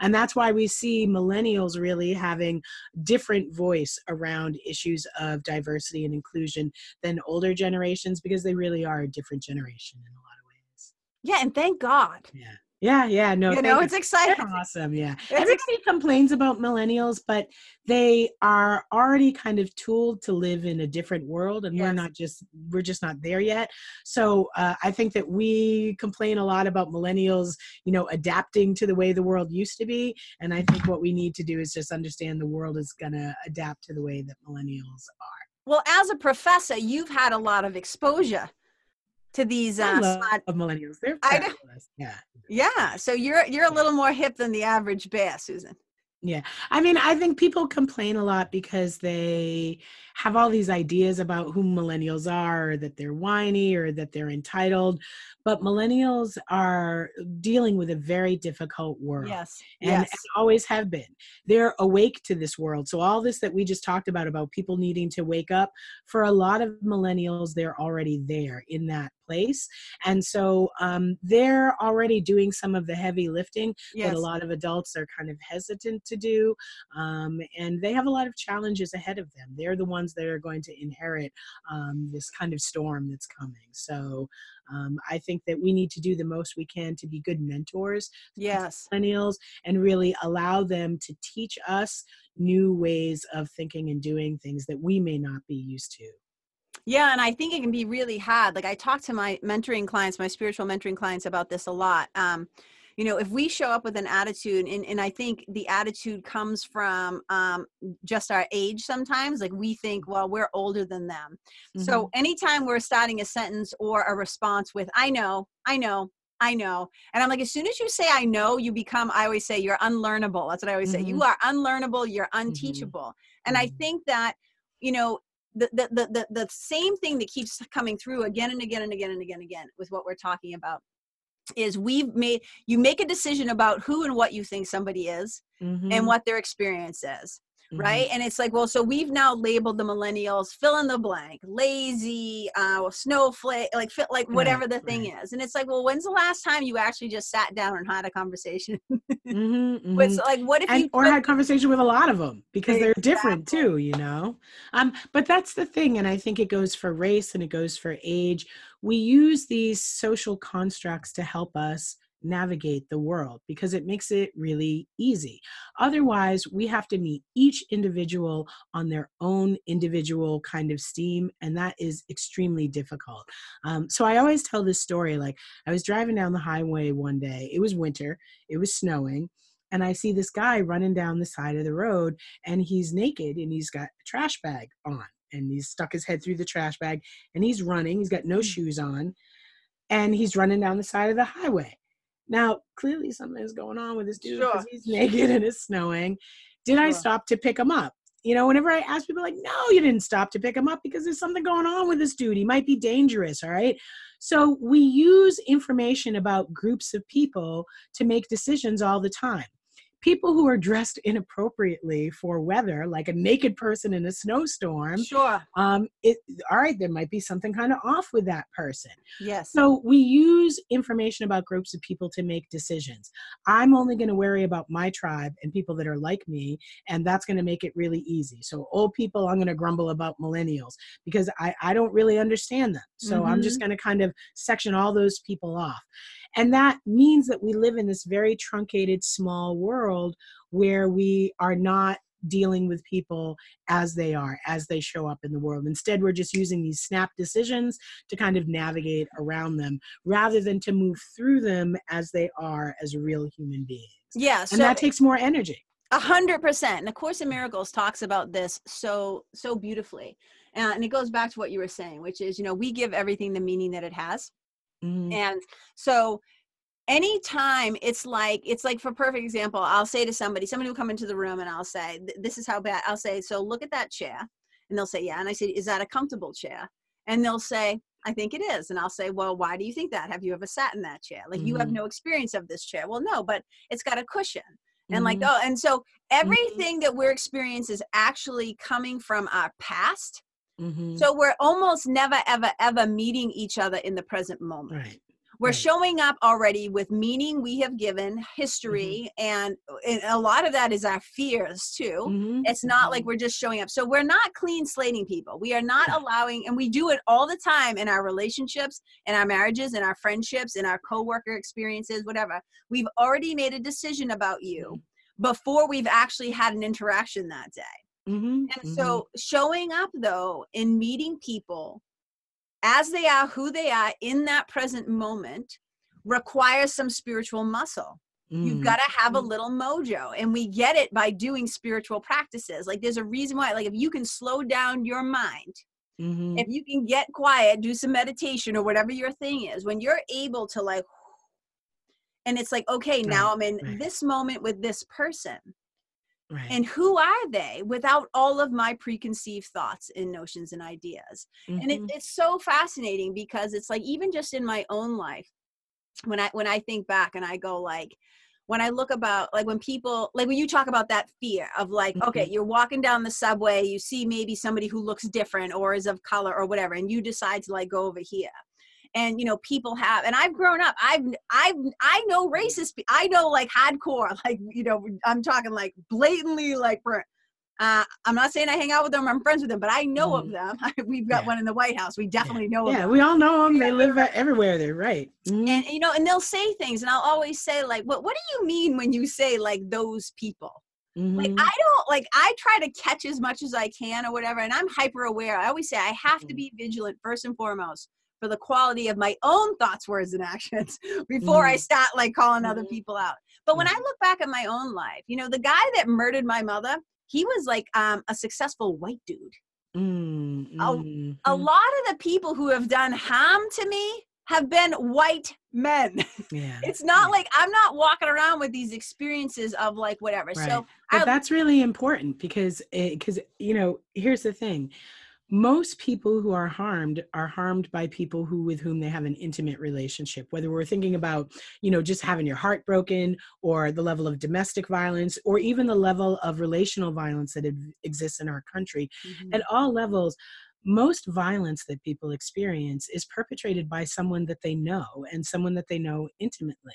and that's why we see millennials really having different voice around issues of diversity and inclusion than older generations because they really are a different generation in a lot of ways yeah and thank god yeah yeah, yeah, no. You know, it's exciting. They're awesome. Yeah. It's Everybody ex- complains about millennials, but they are already kind of tooled to live in a different world, and yes. we're not just we're just not there yet. So uh, I think that we complain a lot about millennials, you know, adapting to the way the world used to be, and I think what we need to do is just understand the world is going to adapt to the way that millennials are. Well, as a professor, you've had a lot of exposure to these uh, smart millennials. They're fabulous. Yeah. Yeah. So you're you're a little more hip than the average bear, Susan. Yeah. I mean, I think people complain a lot because they have all these ideas about who millennials are, or that they're whiny or that they're entitled. But millennials are dealing with a very difficult world. Yes. And, yes. and always have been. They're awake to this world. So, all this that we just talked about, about people needing to wake up, for a lot of millennials, they're already there in that place. And so um, they're already doing some of the heavy lifting yes. that a lot of adults are kind of hesitant to do. Um, and they have a lot of challenges ahead of them. They're the ones that are going to inherit um, this kind of storm that's coming. So um, I think that we need to do the most we can to be good mentors yes millennials and really allow them to teach us new ways of thinking and doing things that we may not be used to yeah, and I think it can be really hard. Like I talk to my mentoring clients, my spiritual mentoring clients about this a lot. Um, you know, if we show up with an attitude, and, and I think the attitude comes from um, just our age sometimes, like we think, well, we're older than them. Mm-hmm. So anytime we're starting a sentence or a response with, I know, I know, I know. And I'm like, as soon as you say I know, you become, I always say, you're unlearnable. That's what I always mm-hmm. say. You mm-hmm. are unlearnable, you're mm-hmm. unteachable. Mm-hmm. And I mm-hmm. think that, you know, the, the, the, the, same thing that keeps coming through again and again and again and again and again with what we're talking about is we've made you make a decision about who and what you think somebody is mm-hmm. and what their experience is mm-hmm. right and it's like well so we've now labeled the millennials fill in the blank lazy uh snowflake like fit like whatever right, the thing right. is and it's like well when's the last time you actually just sat down and had a conversation mm-hmm, mm-hmm. like what if and, you or had conversation with a lot of them because exactly. they're different too you know um but that's the thing and i think it goes for race and it goes for age we use these social constructs to help us navigate the world because it makes it really easy. Otherwise, we have to meet each individual on their own individual kind of steam, and that is extremely difficult. Um, so I always tell this story like I was driving down the highway one day, it was winter, it was snowing. And I see this guy running down the side of the road, and he's naked and he's got a trash bag on, and he's stuck his head through the trash bag, and he's running. He's got no hmm. shoes on, and he's running down the side of the highway now, clearly something's going on with this dude because sure. he's naked and it's snowing. Did sure. I stop to pick him up? You know, whenever I ask people, like, no, you didn't stop to pick him up because there's something going on with this dude. He might be dangerous, all right? So we use information about groups of people to make decisions all the time people who are dressed inappropriately for weather, like a naked person in a snowstorm. Sure. Um, it, all right, there might be something kind of off with that person. Yes. So we use information about groups of people to make decisions. I'm only going to worry about my tribe and people that are like me, and that's going to make it really easy. So old people, I'm going to grumble about millennials because I, I don't really understand them. So mm-hmm. I'm just mm-hmm. going to kind of section all those people off. And that means that we live in this very truncated, small world where we are not dealing with people as they are, as they show up in the world. Instead, we're just using these snap decisions to kind of navigate around them rather than to move through them as they are as real human beings. Yeah. So And that takes more energy. A hundred percent. And the Course in Miracles talks about this so, so beautifully. Uh, and it goes back to what you were saying, which is, you know, we give everything the meaning that it has. Mm-hmm. And so anytime it's like it's like for perfect example i'll say to somebody somebody will come into the room and i'll say this is how bad i'll say so look at that chair and they'll say yeah and i say is that a comfortable chair and they'll say i think it is and i'll say well why do you think that have you ever sat in that chair like mm-hmm. you have mm-hmm. no experience of this chair well no but it's got a cushion and mm-hmm. like oh and so mm-hmm. everything mm-hmm. that we're experiencing is actually coming from our past Mm-hmm. So we're almost never, ever, ever meeting each other in the present moment. Right. We're right. showing up already with meaning we have given, history, mm-hmm. and, and, a lot of that is our fears too. Mm-hmm. It's not like mm-hmm. we're just showing up. So we're not clean slating people. We are not yeah. allowing, and we do it all the time in our relationships, in our marriages, in our friendships, in our coworker experiences, whatever. We've already made a decision about you mm-hmm. before we've actually had an interaction that day. Mm-hmm, and so mm-hmm. showing up though in meeting people as they are, who they are in that present moment requires some spiritual muscle. Mm. You've got to have a mm. little mojo. And we get it by doing spiritual practices. Like there's a reason why, like if you can slow down your mind, mm-hmm. if you can get quiet, do some meditation or whatever your thing is, when you're able to like, and it's like, okay, now I'm in this moment with this person Right. and who are they without all of my preconceived thoughts and notions and ideas and it, Mhm. it's so fascinating because it's like even just in my own life when i when i think back and i go like when i look about like when people like when you talk about that fear of like okay Mhm. you're walking down the subway you see maybe somebody who looks different or is of color or whatever and you decide to like go over here and you know people have and i've grown up i've i've i know racist i know like hardcore like you know i'm talking like blatantly like uh, i'm not saying i hang out with them i'm friends with them but i know of them we've got Yeah. one in the white house we definitely know of yeah, them we all know them. They live everywhere. They're right. Mhm. and you know and they'll say things and i'll always say like what what do you mean when you say like those people like Mhm. i don't like i try to catch as much as i can or whatever and i'm hyper aware i always say i have to Mm. be vigilant first and foremost for the quality of my own thoughts words and actions before i Mhm. start like calling other people out but when i look back at my own life you know the guy that murdered my mother he was like um, a successful white dude Mm, a mhm. lot of the people who have done harm to me have been white men yeah. it's not yeah. like i'm not walking around with these experiences of like whatever Right. so but I- that's really important because because you know here's the thing most people who are harmed are harmed by people who with whom they have an intimate relationship whether we're thinking about you know just having your heart broken or the level of domestic violence or even the level of relational violence that exists in our country. At all levels most violence that people experience is perpetrated by someone that they know and someone that they know intimately.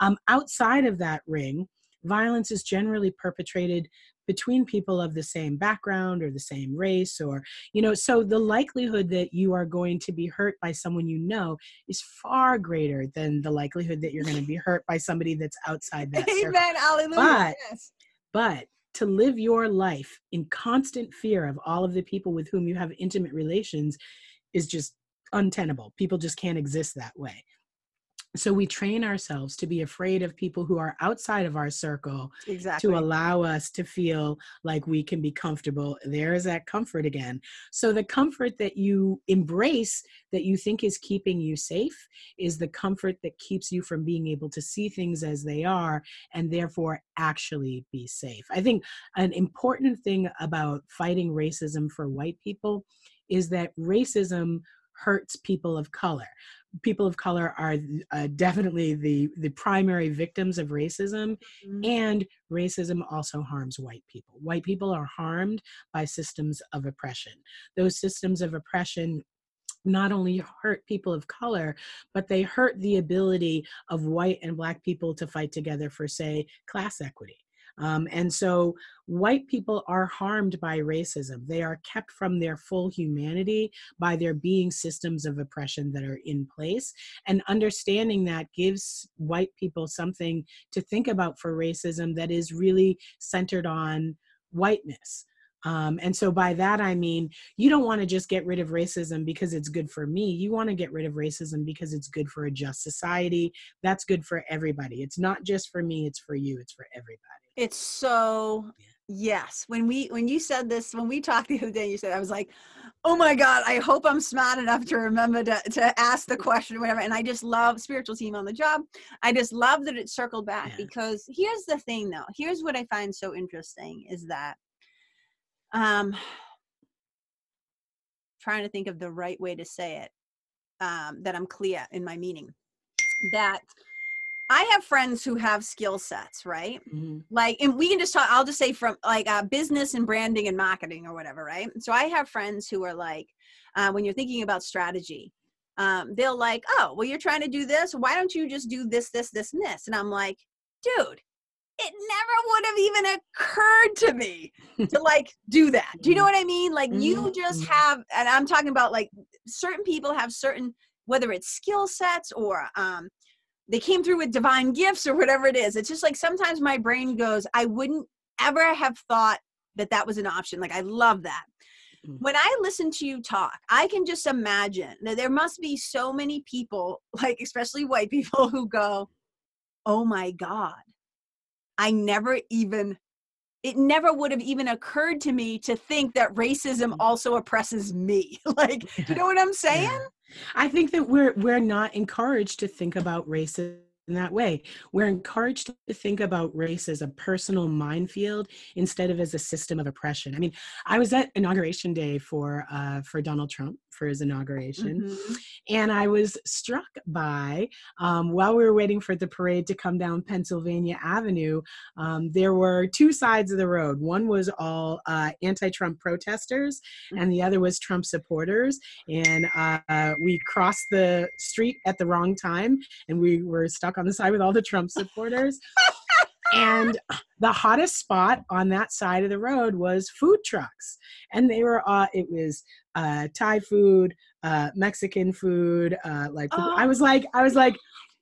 Um, outside of that ring violence is generally perpetrated between people of the same background or the same race or you know so the likelihood that you are going to be hurt by someone you know is far greater than the likelihood that you're going to be hurt by somebody that's outside that circle amen hallelujah But- yes. but to live your life in constant fear of all of the people with whom you have intimate relations is just untenable. People just can't exist that way. So we train ourselves to be afraid of people who are outside of our circle exactly to allow us to feel like we can be comfortable. There is that comfort again. So the comfort that you embrace that you think is keeping you safe is the comfort that keeps you from being able to see things as they are and therefore actually be safe. I think an important thing about fighting racism for white people is that racism hurts people of color. People of color are uh, definitely the the primary victims of racism Mhm. and racism also harms white people. White people are harmed by systems of oppression. Those systems of oppression not only hurt people of color, but they hurt the ability of white and black people to fight together for, say, class equity. Um, and so white people are harmed by racism. They are kept from their full humanity by there being systems of oppression that are in place. And understanding that gives white people something to think about for racism that is really centered on whiteness. Um, and so by that I mean you don't want to just get rid of racism because it's good for me. You want to get rid of racism because it's good for a just society. That's good for everybody. It's not just for me, it's for you, it's for everybody. it's so yes when we when you said this when we talked the other day you said i was like oh my god i hope i'm smart enough to remember to, to ask the question or whatever and i just love spiritual team on the job i just love that it circled back Yeah. because here's the thing though here's what i find so interesting is that um trying to think of the right way to say it um that i'm clear in my meaning that i have friends who have skill sets right? Mhm. like and we can just talk i'll just say from like uh, business and branding and marketing or whatever right? So i have friends who are like uh, when you're thinking about strategy um, they'll like oh well you're trying to do this why don't you just do this this this and this? And i'm like dude it never would have even occurred to me to like do that do you know what i mean like you Mhm, just mhm. have and i'm talking about like certain people have certain whether it's skill sets or um, they came through with divine gifts or whatever it is. It's just like sometimes my brain goes, I wouldn't ever have thought that that was an option. Like, I love that. Mhm. When I listen to you talk, I can just imagine that there must be so many people, like, especially white people, who go, Oh my God, I never even, it never would have even occurred to me to think that racism Mhm. also oppresses me. like, do you know what I'm saying? Yeah. I think that we're we're not encouraged to think about racism in that way. We're encouraged to think about race as a personal minefield instead of as a system of oppression. I mean, I was at inauguration day for uh, for Donald Trump for his inauguration, mm-hmm. and I was struck by um, while we were waiting for the parade to come down Pennsylvania Avenue, um, there were two sides of the road. One was all uh, anti-Trump protesters, and the other was Trump supporters. And uh, we crossed the street at the wrong time, and we were stuck on the side with all the Trump supporters. and the hottest spot on that side of the road was food trucks and they were uh it was uh thai food uh mexican food uh like oh. i was like i was like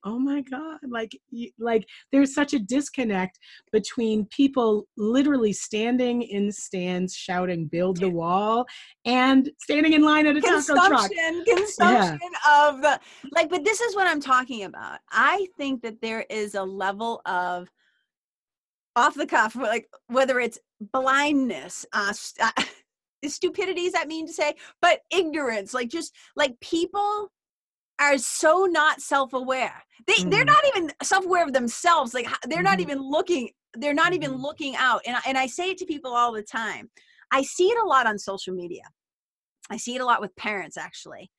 oh my god like like there's such a disconnect between people literally standing in stands shouting build the wall and standing in line at a consumption, taco truck consumption yeah. of the like but this is what i'm talking about i think that there is a level of off the cuff like whether it's blindness uh, uh stupidity is that mean to say but ignorance like just like people are so not self-aware they mm. they're not even self-aware of themselves like they're not mm-hmm. even looking they're not even mm-hmm. looking out and, and i say it to people all the time i see it a lot on social media i see it a lot with parents actually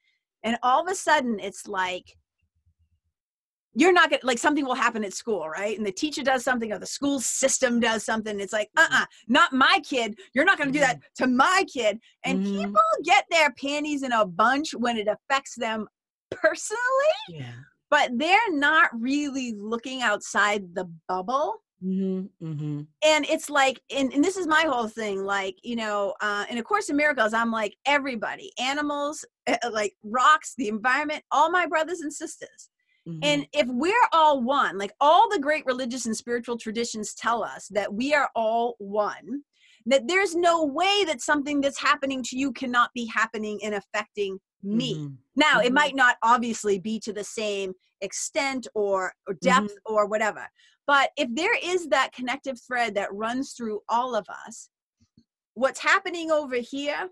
and all of a sudden it's like you're not gonna like something will happen at school right and the teacher does something or the school system does something it's like mm-hmm. uh-uh not my kid you're not gonna do that to my kid and mm-hmm. people get their panties in a bunch when it affects them personally yeah but they're not really looking outside the bubble Mm-hmm, mm-hmm. And it's like, and, and this is my whole thing. Like, you know, uh, in A Course in Miracles, I'm like everybody, animals, uh, like rocks, the environment, all my brothers and sisters. Mm-hmm. And if we're all one, like all the great religious and spiritual traditions tell us that we are all one, that there's no way that something that's happening to you cannot be happening and affecting me. Mm-hmm. Now, mm-hmm. it might not obviously be to the same extent or, or depth mm-hmm. or whatever. But if there is that connective thread that runs through all of us, what's happening over here,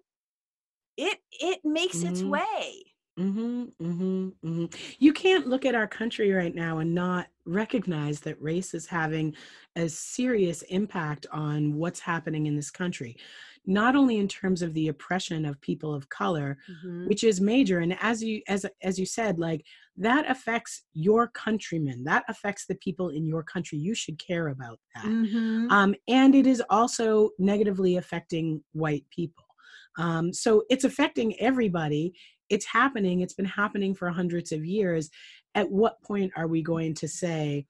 it it makes its Mm-hmm. way. Mm-hmm, mm-hmm, mm-hmm. You can't look at our country right now and not recognize that race is having a serious impact on what's happening in this country. Not only in terms of the oppression of people of color, Mhm. which is major, and as you as as you said, like that affects your countrymen. That affects the people in your country. You should care about that. Mhm. Um, and it is also negatively affecting white people. Um, so it's affecting everybody it's happening it's been happening for hundreds of years at what point are we going to say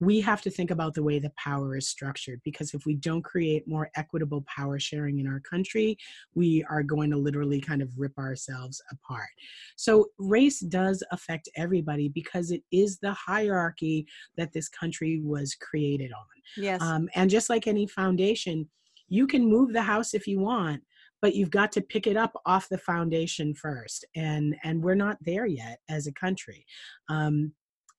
we have to think about the way the power is structured because if we don't create more equitable power sharing in our country we are going to literally kind of rip ourselves apart so race does affect everybody because it is the hierarchy that this country was created on Yes. um, and just like any foundation you can move the house if you want but you've got to pick it up off the foundation first and and we're not there yet as a country. Um,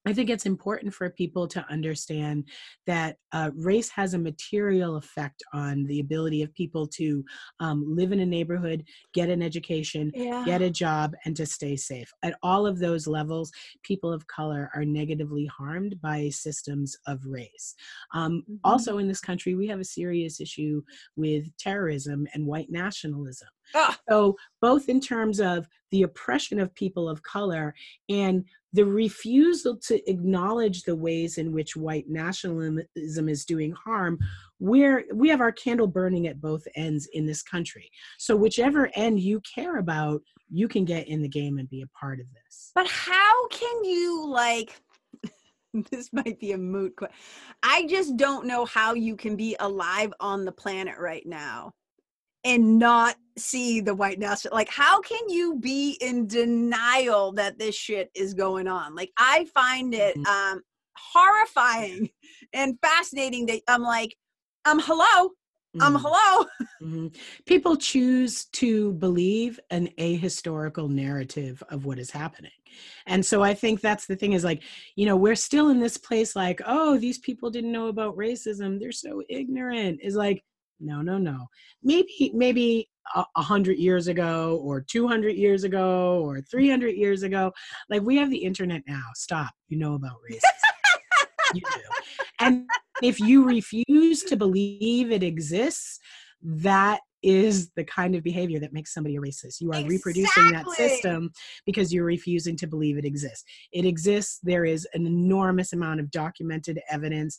I think it's important for people to understand that uh, race has a material effect on the ability of people to um, live in a neighborhood, get an education, yeah. get a job, and to stay safe. At all of those levels, people of color are negatively harmed by systems of race. Um, Mhm. Also, in this country, we have a serious issue with terrorism and white nationalism. Ah, So, both in terms of the oppression of people of color and the refusal to acknowledge the ways in which white nationalism is doing harm, we're, we have our candle burning at both ends in this country. So, whichever end you care about, you can get in the game and be a part of this. but how can you like this might be a moot question. I just don't know how you can be alive on the planet right now and not see the white national like how can you be in denial that this shit is going on like i find it Mhm. um horrifying and fascinating that i'm like um hello um Mhm. hello Mhm. People choose to believe an ahistorical narrative of what is happening. And so I think that's the thing is like, you know, we're still in this place like, oh, these people didn't know about racism. They're so ignorant. Is like, no, no, no. Maybe, maybe a hundred years ago or 200 years ago or 300 years ago, like we have the internet now. Stop. You know about racism. you do. And if you refuse to believe it exists, that is the kind of behavior that makes somebody a racist. You are exactly. reproducing that system because you're refusing to believe it exists. It exists. There is an enormous amount of documented evidence.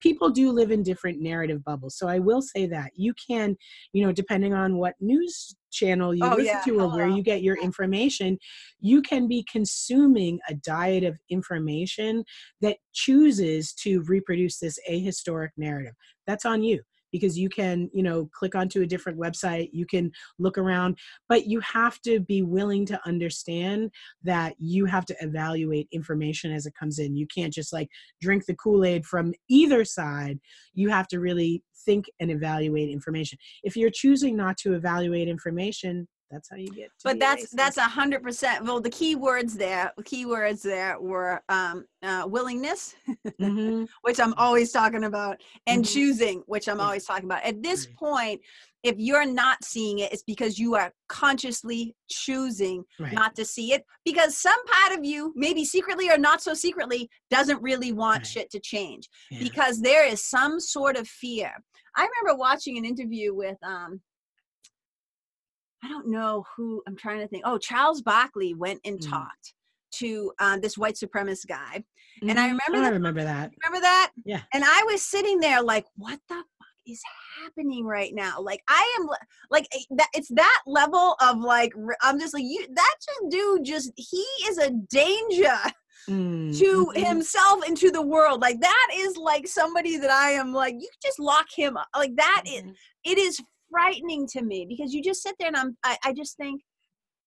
People do live in different narrative bubbles. So I will say that you can, you know, depending on what news channel you oh, listen yeah. to or Hello. where you get your information, you can be consuming a diet of information that chooses to reproduce this ahistoric narrative. That's on you because you can you know click onto a different website you can look around but you have to be willing to understand that you have to evaluate information as it comes in. You can't just like drink the kool-aid from either side. You have to really think and evaluate information. If you're choosing not to evaluate information that's how you get but that's that's a hundred percent well the key words there key words there were um, uh, willingness mm-hmm. which i'm always talking about and mm-hmm. choosing which i'm always talking about at this point if you're not seeing it it's because you are consciously choosing right. not to see it because some part of you maybe secretly or not so secretly doesn't really want right. shit to change yeah. because there is some sort of fear i remember watching an interview with um I don't know who I'm trying to think. Oh, Charles Barkley went and mm. talked to uh, this white supremacist guy, mm-hmm. and I mm-hmm. remember. Oh, I remember that. Remember that? Yeah. And I was sitting there like, what the fuck is happening right now? Like, I am like eh, that. It's that level of like, I'm just like you. That just dude just he is a danger. Mm, to mm-hmm. himself and to the world like that is like somebody that i am like you just lock him up like that mm-hmm. is, it is frightening to me because you just sit there and I'm I, I just think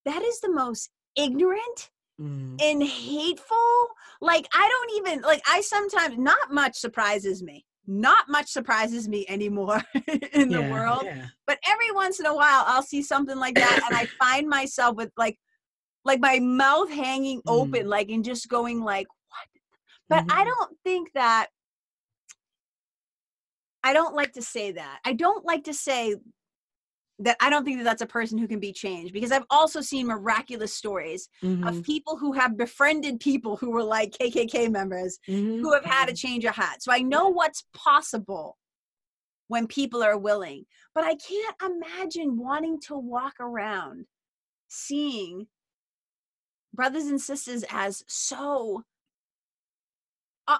that is the most ignorant mm. and hateful. Like I don't even like I sometimes not much surprises me. Not much surprises me anymore in yeah, the world. Yeah. But every once in a while I'll see something like that and I find myself with like like my mouth hanging mm. open like and just going like what but mm-hmm. I don't think that I don't like to say that. I don't like to say that I don't think that that's a person who can be changed because I've also seen miraculous stories mm-hmm. of people who have befriended people who were like KKK members mm-hmm. who have had a change of heart. So I know what's possible when people are willing, but I can't imagine wanting to walk around seeing brothers and sisters as so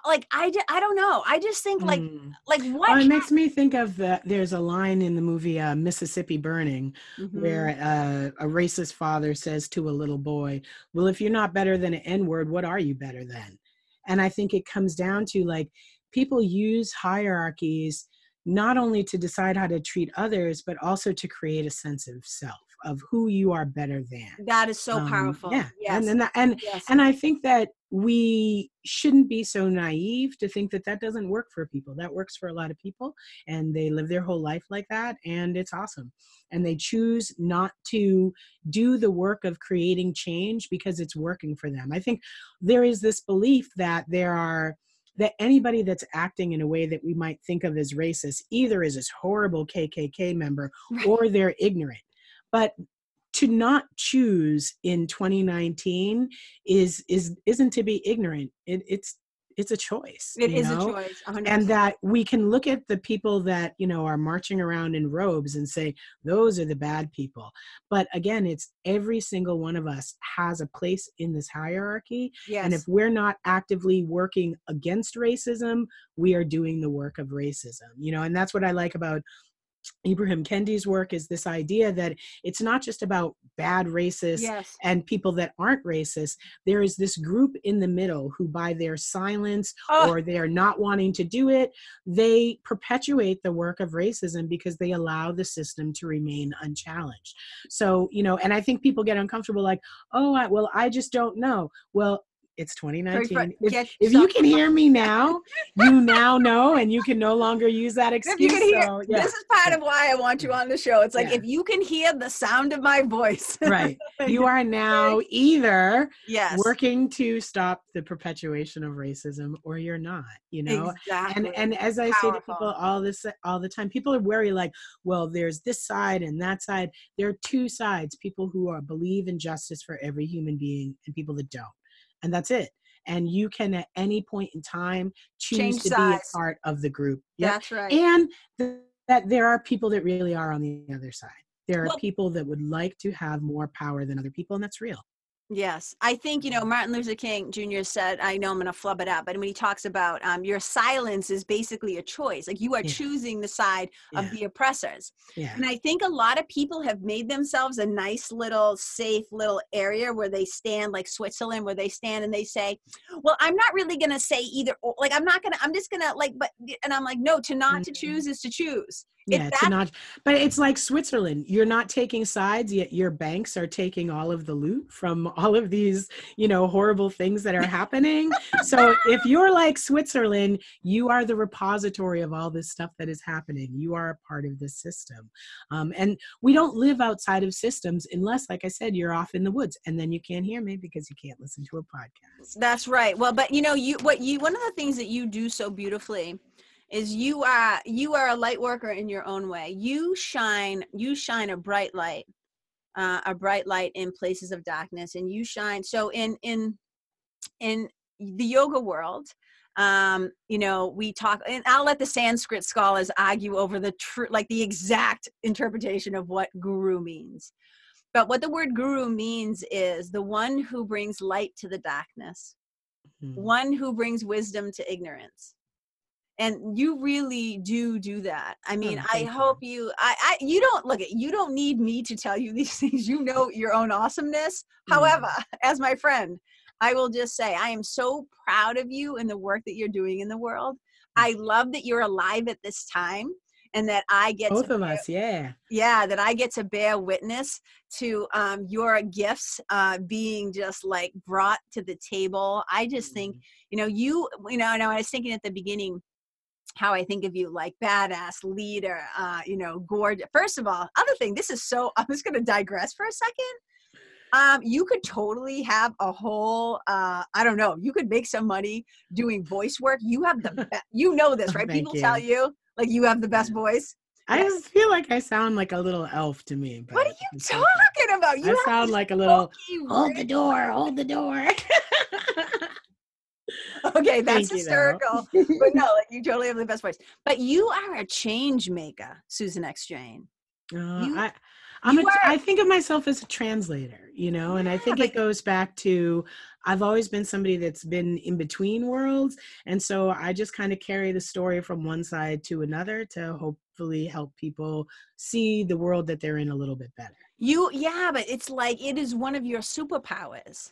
like I, I don't know i just think like mm. like what oh, it makes me think of the, there's a line in the movie uh, mississippi burning mm-hmm. where uh, a racist father says to a little boy well if you're not better than an n-word what are you better than and i think it comes down to like people use hierarchies not only to decide how to treat others but also to create a sense of self of who you are better than. That is so um, powerful. Yeah. Yes. And and and, yes. and I think that we shouldn't be so naive to think that that doesn't work for people. That works for a lot of people and they live their whole life like that and it's awesome. And they choose not to do the work of creating change because it's working for them. I think there is this belief that there are that anybody that's acting in a way that we might think of as racist either is this horrible KKK member right. or they're ignorant. But to not choose in 2019 is is isn't to be ignorant. It, it's it's a choice. It is know? a choice, 100%. and that we can look at the people that you know are marching around in robes and say those are the bad people. But again, it's every single one of us has a place in this hierarchy, yes. and if we're not actively working against racism, we are doing the work of racism. You know, and that's what I like about Ibram Kendi's work is this idea that it's not just about bad racists yes. and people that aren't racist. There is this group in the middle who, by their silence oh. or they're not wanting to do it, they perpetuate the work of racism because they allow the system to remain unchallenged. So, you know, and I think people get uncomfortable like, oh, I, well, I just don't know. Well, it's 2019. If, if you can hear me now, you now know, and you can no longer use that excuse. Hear, so, yeah. This is part of why I want you on the show. It's like yeah. if you can hear the sound of my voice, right? You are now either yes. working to stop the perpetuation of racism, or you're not. You know, exactly. and and as I Powerful. say to people all this all the time, people are worried like, well, there's this side and that side. There are two sides: people who are believe in justice for every human being, and people that don't and that's it and you can at any point in time choose Change to size. be a part of the group Yep. That's right. and th- that there are people that really are on the other side there are Well- people that would like to have more power than other people and that's real Yes, I think you know Martin Luther King Jr. said. I know I'm going to flub it out, but when he talks about um, your silence is basically a choice, like you are Yeah. choosing the side of the oppressors. yeah And I think a lot of people have made themselves a nice little safe little area where they stand, like Switzerland, where they stand and they say, "Well, I'm not really going to say either. Or. Like I'm not going to. I'm just going to like." But and I'm like, no, to not to Mhm. choose is to choose. Yeah it's, not but it's like switzerland you're not taking sides yet your banks are taking all of the loot from all of these you know horrible things that are happening. So if you're like switzerland you are the repository of all this stuff that is happening. You are a part of this system. Um, and we don't live outside of systems unless like i said you're off in the woods and then you can't hear me because you can't listen to a podcast. That's right. Well, but you know, you what you one of the things that you do so beautifully is you are you are a light worker in your own way. You shine you shine a bright light, uh, a bright light in places of darkness, and you shine. So in in in the yoga world, um, you know, we talk, and I'll let the Sanskrit scholars argue over the true, like the exact interpretation of what guru means. But what the word guru means is the one who brings light to the darkness, Mhm. one who brings wisdom to ignorance. And you really do do that. I mean, Oh, I thank you. hope you. I, I. You don't look at. You don't need me to tell you these things. You know your own awesomeness. Mm. However, as my friend, I will just say I am so proud of you and the work that you're doing in the world. I love that you're alive at this time, and that I get both to of bear- us yeah yeah that i get to bear witness to um, your gifts uh, being just like brought to the table i just think you know you you know, know i was thinking at the beginning how i think of you like badass leader uh, you know gorgeous first of all other thing this is so i'm just going to digress for a second um, you could totally have a whole uh, i don't know you could make some money doing voice work you have the be- you know this Oh, right thank people you. tell you like you have the best voice I Yes. feel like I sound like a little elf to me. what are you talking about you I sound like a little hold the door, hold the door. Okay, that's Thank you, hysterical. but no, like you totally have the best voice. But you are a change maker, Susan X. Jane. Uh, You- I, I'm you a, are- I think of myself as a translator, you know, and I think it goes back to I've always been somebody that's been in between worlds, and so I just kind of carry the story from one side to another to hopefully help people see the world that they're in a little bit better. You, yeah, but it's like it is one of your superpowers.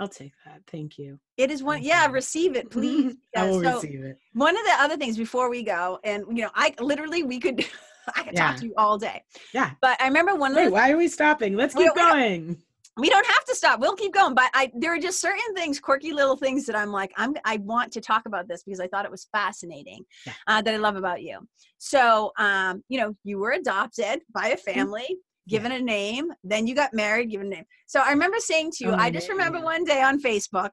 I'll take that. Thank you. It is one, Thank yeah. you. Receive it, please. I will so receive it. one of the other things before we go, and you know, I literally we could, I could talk to you all day. Yeah. But I remember one of Wait, why are we stopping? Let's keep we going. we don't have to stop we'll keep going but i there are just certain things quirky little things that i'm like i'm i want to talk about this because i thought it was fascinating Yeah. uh, that i love about you so um you know you were adopted by a family given a name then you got married given a name so i remember saying to you Oh, i just remember yeah. one day on facebook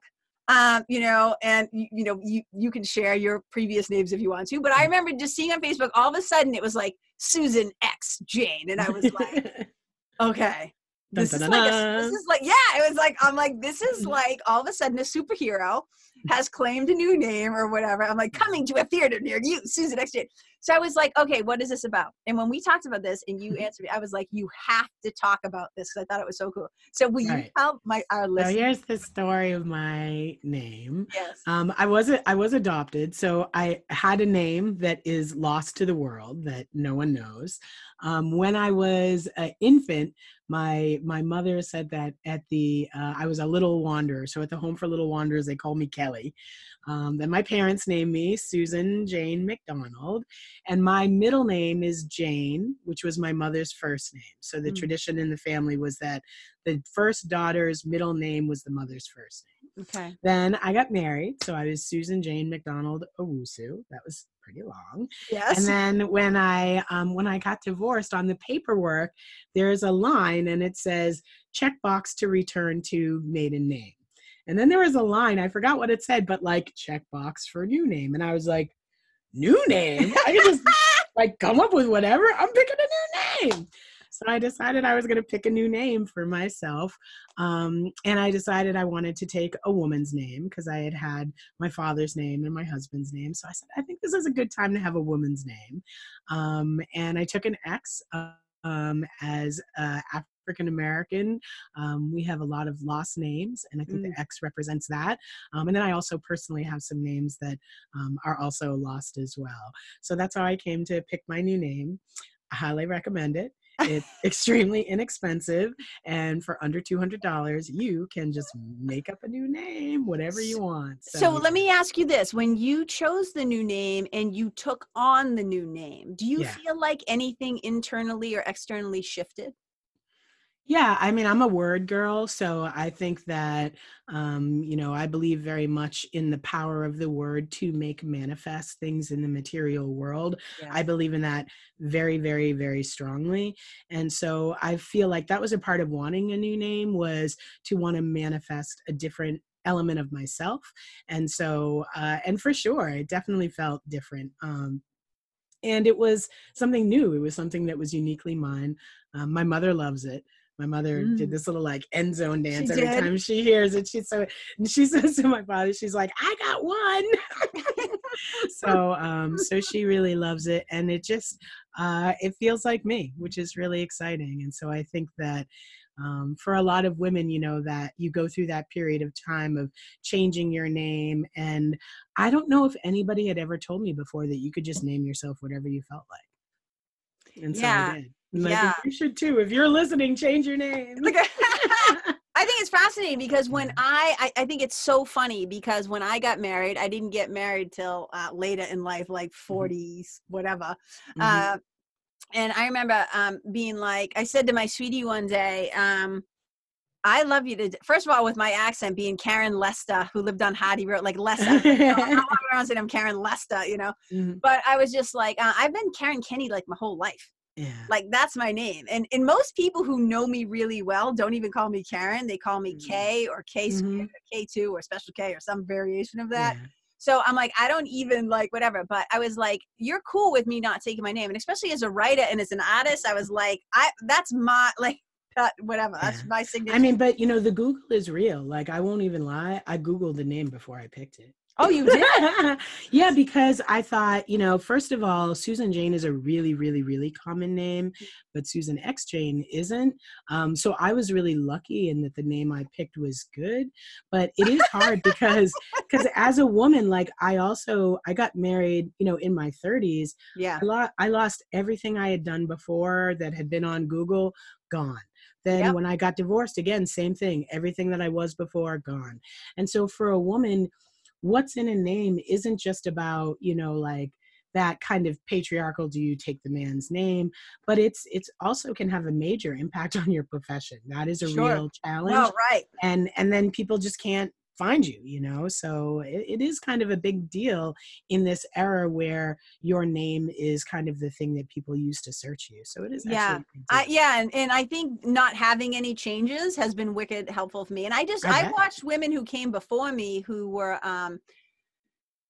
um, you know, and you, you know, you, you can share your previous names if you want to, but I remember just seeing on Facebook, all of a sudden it was like Susan X Jane. And I was like, okay, Dun, this dun, is dun, like a, this is like yeah it was like i'm like this is Mhm. like all of a sudden a superhero has claimed a new name or whatever i'm like coming to a theater near you susan x Jane. So i was like okay what is this about and when we talked about this and you Mhm. answered me i was like you have to talk about this because i thought it was so cool so will you Right. tell my our So listeners here's the story of my name. yes Um, I was I was adopted, so I had a name that is lost to the world that no one knows. Um, when I was an infant, my my mother said that at the uh, I was a little wanderer. So at the home for little wanderers, they called me Kelly. Um, then my parents named me Susan Jane McDonald, and my middle name is Jane, which was my mother's first name. So the Mm. tradition in the family was that the first daughter's middle name was the mother's first name. okay Then I got married, so I was Susan Jane McDonald Owusu. That was pretty long. yes And then when I um, when I got divorced, on the paperwork there's a line and it says checkbox to return to maiden name. And then there was a line I forgot what it said, but like checkbox for new name, and I was like, new name? I just like come up with whatever. I'm picking a new name. So I decided I was going to pick a new name for myself. Um, and I decided I wanted to take a woman's name because I had had my father's name and my husband's name. So I said, I think this is a good time to have a woman's name. Um, and I took an X. Um, as uh, African American. Um, we have a lot of lost names, and I think mm. the X represents that. Um, and then I also personally have some names that um, are also lost as well. So that's how I came to pick my new name. I highly recommend it. It's extremely inexpensive, and for under two hundred dollars, you can just make up a new name, whatever you want. So, so, let me ask you this: When you chose the new name and you took on the new name, do you yeah. feel like anything internally or externally shifted? Yeah, I mean, I'm a word girl, so I think that, um, you know, I believe very much in the power of the word to make manifest things in the material world. Yes. I believe in that very, very, very strongly. And so I feel like that was a part of wanting a new name was to want to manifest a different element of myself. And so, uh, and for sure, it definitely felt different. Um, and it was something new. It was something that was uniquely mine. Um, my mother loves it. My mother mm. did this little like end zone dance she every did. time she hears it. She's so and she says to my father, she's like, I got one. so um so she really loves it and it just uh it feels like me, which is really exciting. And so I think that um, for a lot of women, you know, that you go through that period of time of changing your name. And I don't know if anybody had ever told me before that you could just name yourself whatever you felt like. And so yeah. I did. And yeah. You should too. If you're listening, change your name. I think it's fascinating because when I, I, I, think it's so funny because when I got married, I didn't get married till uh, later in life, like 40s, mm-hmm. whatever. Mm-hmm. Uh, and I remember um, being like, I said to my sweetie one day, um, I love you to, first of all, with my accent being Karen Lester, who lived on Hardy Road, like Lester. you know, I'm around saying I'm Karen Lester, you know. Mm-hmm. But I was just like, uh, I've been Karen Kenny like my whole life. Yeah. Like that's my name. And and most people who know me really well don't even call me Karen. They call me mm-hmm. K or K mm-hmm. K2 or special K or some variation of that. Yeah. So I'm like, I don't even like whatever. But I was like, you're cool with me not taking my name. And especially as a writer and as an artist, I was like, I that's my like whatever. Yeah. That's my signature. I mean, but you know, the Google is real. Like I won't even lie. I Googled the name before I picked it. Oh, you did? yeah, because I thought, you know, first of all, Susan Jane is a really, really, really common name, mm. but Susan X Jane isn't. Um, so I was really lucky in that the name I picked was good. But it is hard because because as a woman, like I also I got married, you know, in my 30s. Yeah. I, lo- I lost everything I had done before that had been on Google, gone. Then yep. when I got divorced, again, same thing. Everything that I was before, gone. And so for a woman, what's in a name isn't just about you know like that kind of patriarchal do you take the man's name but it's it's also can have a major impact on your profession that is a sure. real challenge no, right and and then people just can't find you you know so it, it is kind of a big deal in this era where your name is kind of the thing that people use to search you so it is yeah I, yeah and, and i think not having any changes has been wicked helpful for me and i just i, I watched women who came before me who were um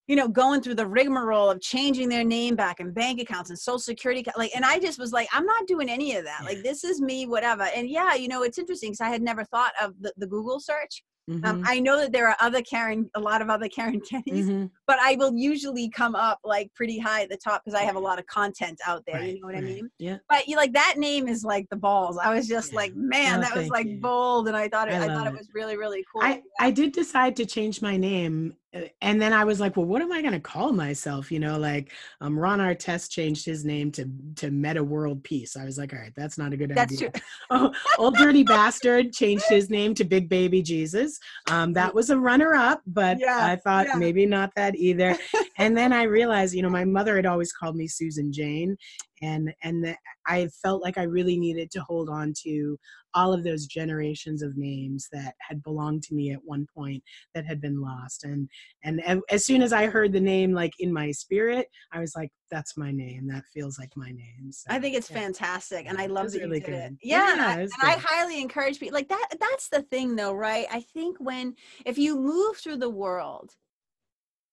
you know, going through the rigmarole of changing their name back and bank accounts and social security, like, and I just was like, I'm not doing any of that. Like, this is me, whatever. And yeah, you know, it's interesting because I had never thought of the, the Google search. Um, mm-hmm. Um, I know that there are other Karen, a lot of other Karen Kennys, mm-hmm. but I will usually come up like pretty high at the top because I have a lot of content out there. Right, you know what right. I mean? Yeah. But you like that name is like the balls. I was just yeah. like, man, oh, that was like you. bold, and I thought it, I, I thought it. it was really really cool. I I did decide to change my name and then I was like, well, what am I going to call myself? You know, like um, Ron Artest changed his name to to Metta World Peace. I was like, all right, that's not a good that's idea. oh, Old Dirty Bastard changed his name to Big Baby Jesus. Um, that was a runner up, but yeah, I thought yeah. maybe not that either. and then I realized, you know, my mother had always called me Susan Jane, and and the, I felt like I really needed to hold on to all of those generations of names that had belonged to me at one point that had been lost. And and as soon as I heard the name like in my spirit I was like that's my name. That feels like my name. So, I think it's yeah. fantastic and I love that really you did good. it yeah, yeah and, I, and I highly encourage people like that that's the thing though right? I think when if you move through the world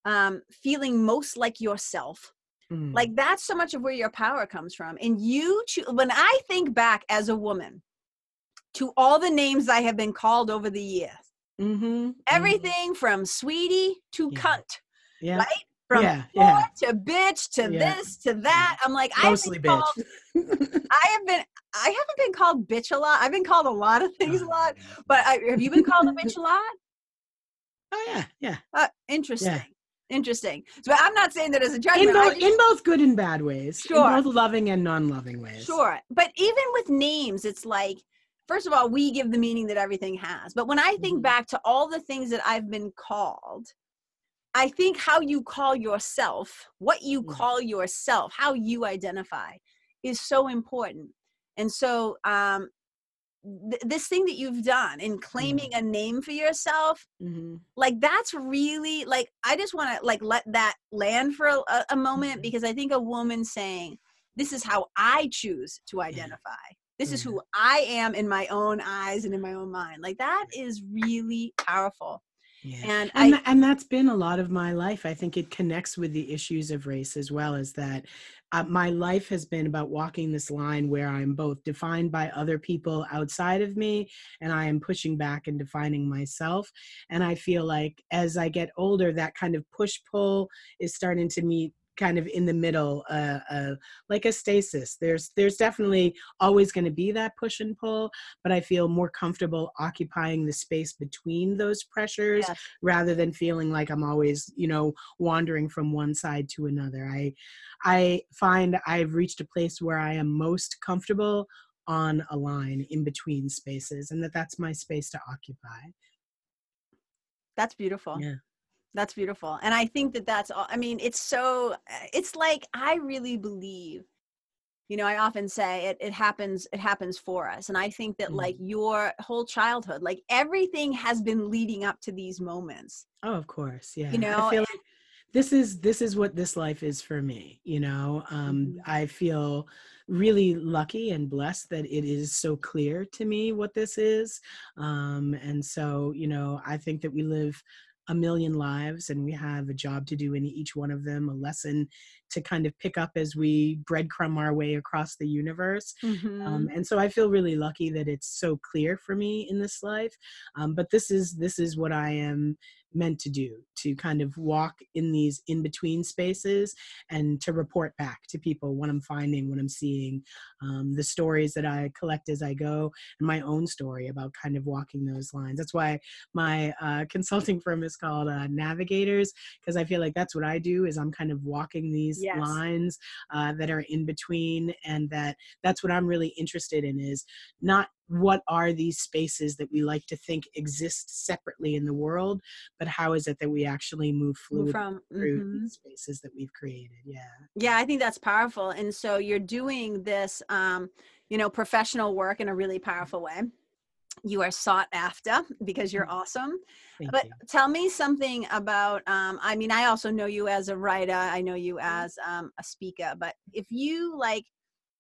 um feeling most like yourself Mm. Like that's so much of where your power comes from. And you, cho- when I think back as a woman to all the names I have been called over the years, mm-hmm. everything mm-hmm. from sweetie to yeah. cunt, yeah. right? From yeah, yeah. to bitch to this to that. I'm like, mostly I've bitch. Called, I have been, I haven't been called bitch a lot. I've been called a lot of things a lot, but I, have you been called a bitch a lot? Oh yeah, yeah. Uh, interesting. Yeah interesting. So I'm not saying that as a judgment. In both, just, in both good and bad ways. Sure. In both loving and non-loving ways. Sure. But even with names, it's like, first of all, we give the meaning that everything has. But when I think mm-hmm. back to all the things that I've been called, I think how you call yourself, what you mm-hmm. call yourself, how you identify is so important. And so um, th- this thing that you've done in claiming mm-hmm. a name for yourself mm-hmm. like that's really like i just want to like let that land for a, a moment mm-hmm. because i think a woman saying this is how i choose to identify this is who mm-hmm. i am in my own eyes and in my own mind like that is really powerful yeah. And and, I, and that's been a lot of my life. I think it connects with the issues of race as well as that uh, my life has been about walking this line where I'm both defined by other people outside of me and I am pushing back and defining myself. And I feel like as I get older, that kind of push pull is starting to meet kind of in the middle uh, uh, like a stasis. There's there's definitely always going to be that push and pull but i feel more comfortable occupying the space between those pressures yeah. rather than feeling like i'm always you know wandering from one side to another. I i find i've reached a place where i am most comfortable on a line in between spaces and that that's my space to occupy. That's beautiful. Yeah that's beautiful. And I think that that's all. I mean, it's so, it's like, I really believe, you know, I often say it, it happens, it happens for us. And I think that mm. like your whole childhood, like everything has been leading up to these moments. Oh, of course. Yeah. You know, I feel like this is, this is what this life is for me. You know, um, mm-hmm. I feel really lucky and blessed that it is so clear to me what this is. Um, and so, you know, I think that we live a million lives and we have a job to do in each one of them, a lesson to kind of pick up as we breadcrumb our way across the universe. Um, mm-hmm. Um, and so I feel really lucky that it's so clear for me in this life. Um, but this is this is what I am meant to do to kind of walk in these in between spaces and to report back to people what i'm finding what i'm seeing um, the stories that i collect as i go and my own story about kind of walking those lines that's why my uh, consulting firm is called uh, navigators because i feel like that's what i do is i'm kind of walking these yes. lines uh, that are in between and that that's what i'm really interested in is not what are these spaces that we like to think exist separately in the world but how is it that we actually move fluid from through mm-hmm. these spaces that we've created yeah yeah i think that's powerful and so you're doing this um you know professional work in a really powerful way you are sought after because you're mm-hmm. awesome Thank but you. tell me something about um, i mean i also know you as a writer i know you mm-hmm. as um, a speaker but if you like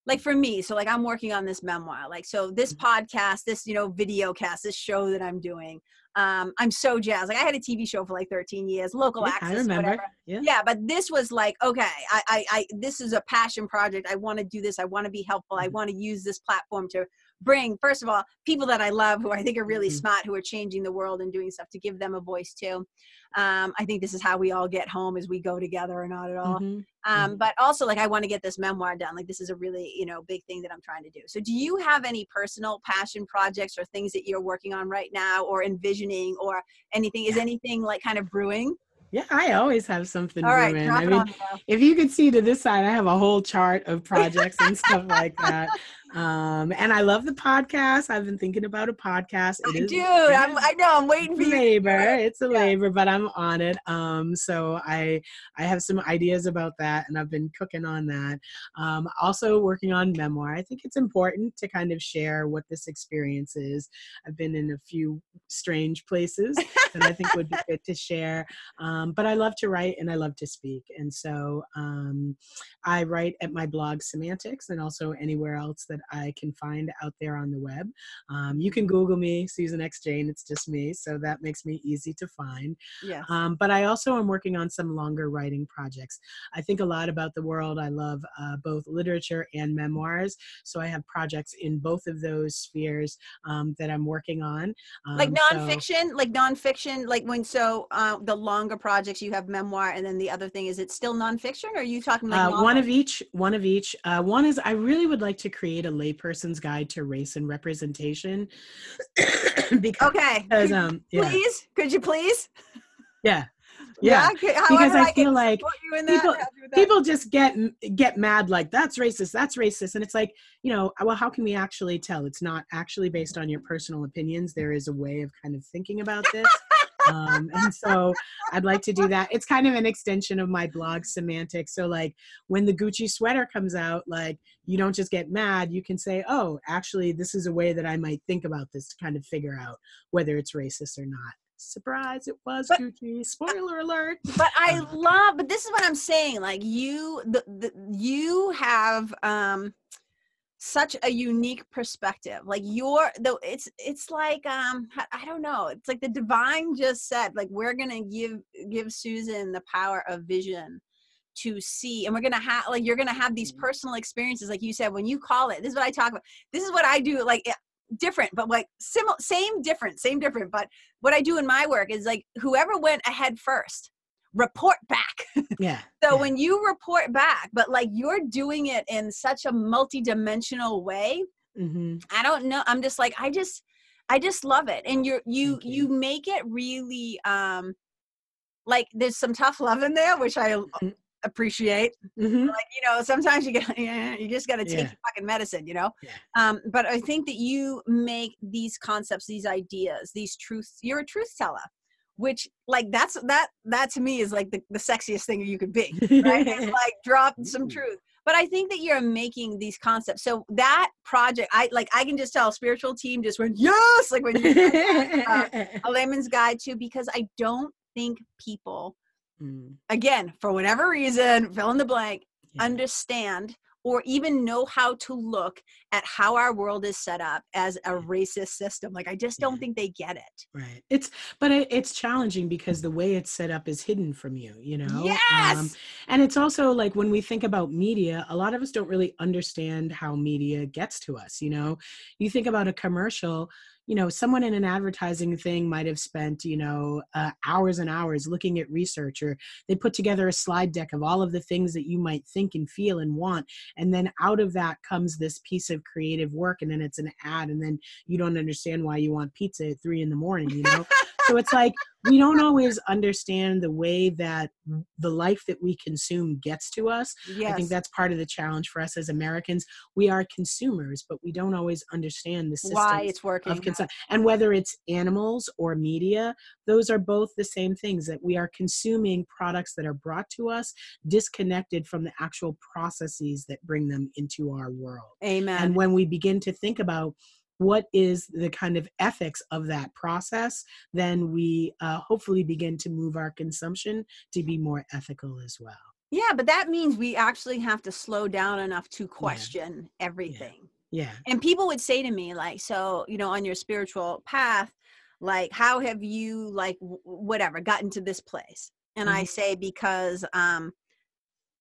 like for me so like i'm working on this memoir like so this mm-hmm. podcast this you know video cast this show that i'm doing um i'm so jazzed like i had a tv show for like 13 years local yeah, access I remember. Whatever. Yeah. yeah but this was like okay I, I i this is a passion project i want to do this i want to be helpful mm-hmm. i want to use this platform to bring first of all people that i love who i think are really mm-hmm. smart who are changing the world and doing stuff to give them a voice too um, i think this is how we all get home as we go together or not at all mm-hmm. Um, mm-hmm. but also like i want to get this memoir done like this is a really you know big thing that i'm trying to do so do you have any personal passion projects or things that you're working on right now or envisioning or anything is anything like kind of brewing yeah, I always have something All right. I mean, if you could see to this side, I have a whole chart of projects and stuff like that. Um, and I love the podcast. I've been thinking about a podcast. It is, Dude, I'm, I know I'm waiting for labor. You. It's a yeah. labor, but I'm on it. Um, so I I have some ideas about that, and I've been cooking on that. Um, also working on memoir. I think it's important to kind of share what this experience is. I've been in a few strange places that I think would be good to share. Um, but I love to write and I love to speak, and so um, I write at my blog Semantiks, and also anywhere else that that I can find out there on the web. Um, you can Google me, Susan X Jane. It's just me, so that makes me easy to find. Yes. Um, but I also am working on some longer writing projects. I think a lot about the world. I love uh, both literature and memoirs, so I have projects in both of those spheres um, that I'm working on. like Um, so- nonfiction, like nonfiction, like when so uh, the longer projects you have memoir, and then the other thing is it still nonfiction, or are you talking like uh, one of each one of each uh, one is i really would like to create a layperson's guide to race and representation. Because Okay, because, um yeah. please, could you please? yeah. Yeah. Okay, because however i feel like support you in that, people- help you with that. people just get get mad like that's racist that's racist and it's like you know well how can we actually tell? It's not actually based on your personal opinions. There is a way of kind of thinking about this um, and so i'd like to do that. It's kind of an extension of my blog semantiks. So like when the gucci sweater comes out like you don't just get mad. You can say oh actually this is a way that i might think about this to kind of figure out whether it's racist or not. Surprise it was But- gucci. Spoiler alert. but I Um, love, but this is what I'm saying. Like you, the, the you have um such a unique perspective. Like you're though it's it's like um I- don't know. It's like the divine just said like we're gonna give give Susan the power of vision to see and we're gonna have like you're gonna have these Mhm. personal experiences like you said when you call it this is what i talk about this is what i do like eh, different but like similar same different same different but what i do in my work is like whoever went ahead first report back yeah so yeah. when you report back but like you're doing it in such a multi-dimensional way hmm i don't know i'm just like i just i just love it and you're you you. you make it really um like there's some tough love in there which i Mhm. appreciate hmm like you know sometimes you get yeah, you just got to take Yeah. your fucking medicine you know Yeah. um but i think that you make these concepts these ideas these truths you're a truth teller which like that's that that to me is like the, the sexiest thing you could be right? It's like drop some truth. But i think that you're making these concepts. So that project i like i can just tell spiritual team just went yes! Like when you a layman's guide to because i don't think people Mm, again for whatever reason fill in the blank yeah. understand or even know how to look at how our world is set up as a racist system like i just don't Yeah. think they get it Right. It's but it, it's challenging because the way it's set up is hidden from you, you know. yes Um, and it's also like when we think about media, a lot of us don't really understand how media gets to us, you know. You think about a commercial, you know, someone in an advertising thing might have spent, you know, uh, hours and hours looking at research or they put together a slide deck of all of the things that you might think and feel and want and then out of that comes this piece of creative work and then it's an ad and then you don't understand why you want pizza at three in the morning you know so it's like we don't always understand the way that the life that we consume gets to us. Yes i think that's part of the challenge for us as americans. We are consumers but we don't always understand the system why it's working of consumption and whether it's animals or media those are both the same things that we are consuming products that are brought to us disconnected from the actual processes that bring them into our world. Amen. and when we begin to think about what is the kind of ethics of that process then we uh, hopefully begin to move our consumption to be more ethical as well. Yeah but that means we actually have to slow down enough to question everything. Yeah. And people would say to me like so you know on your spiritual path like how have you like w- whatever gotten to this place? And i Mhm. say because um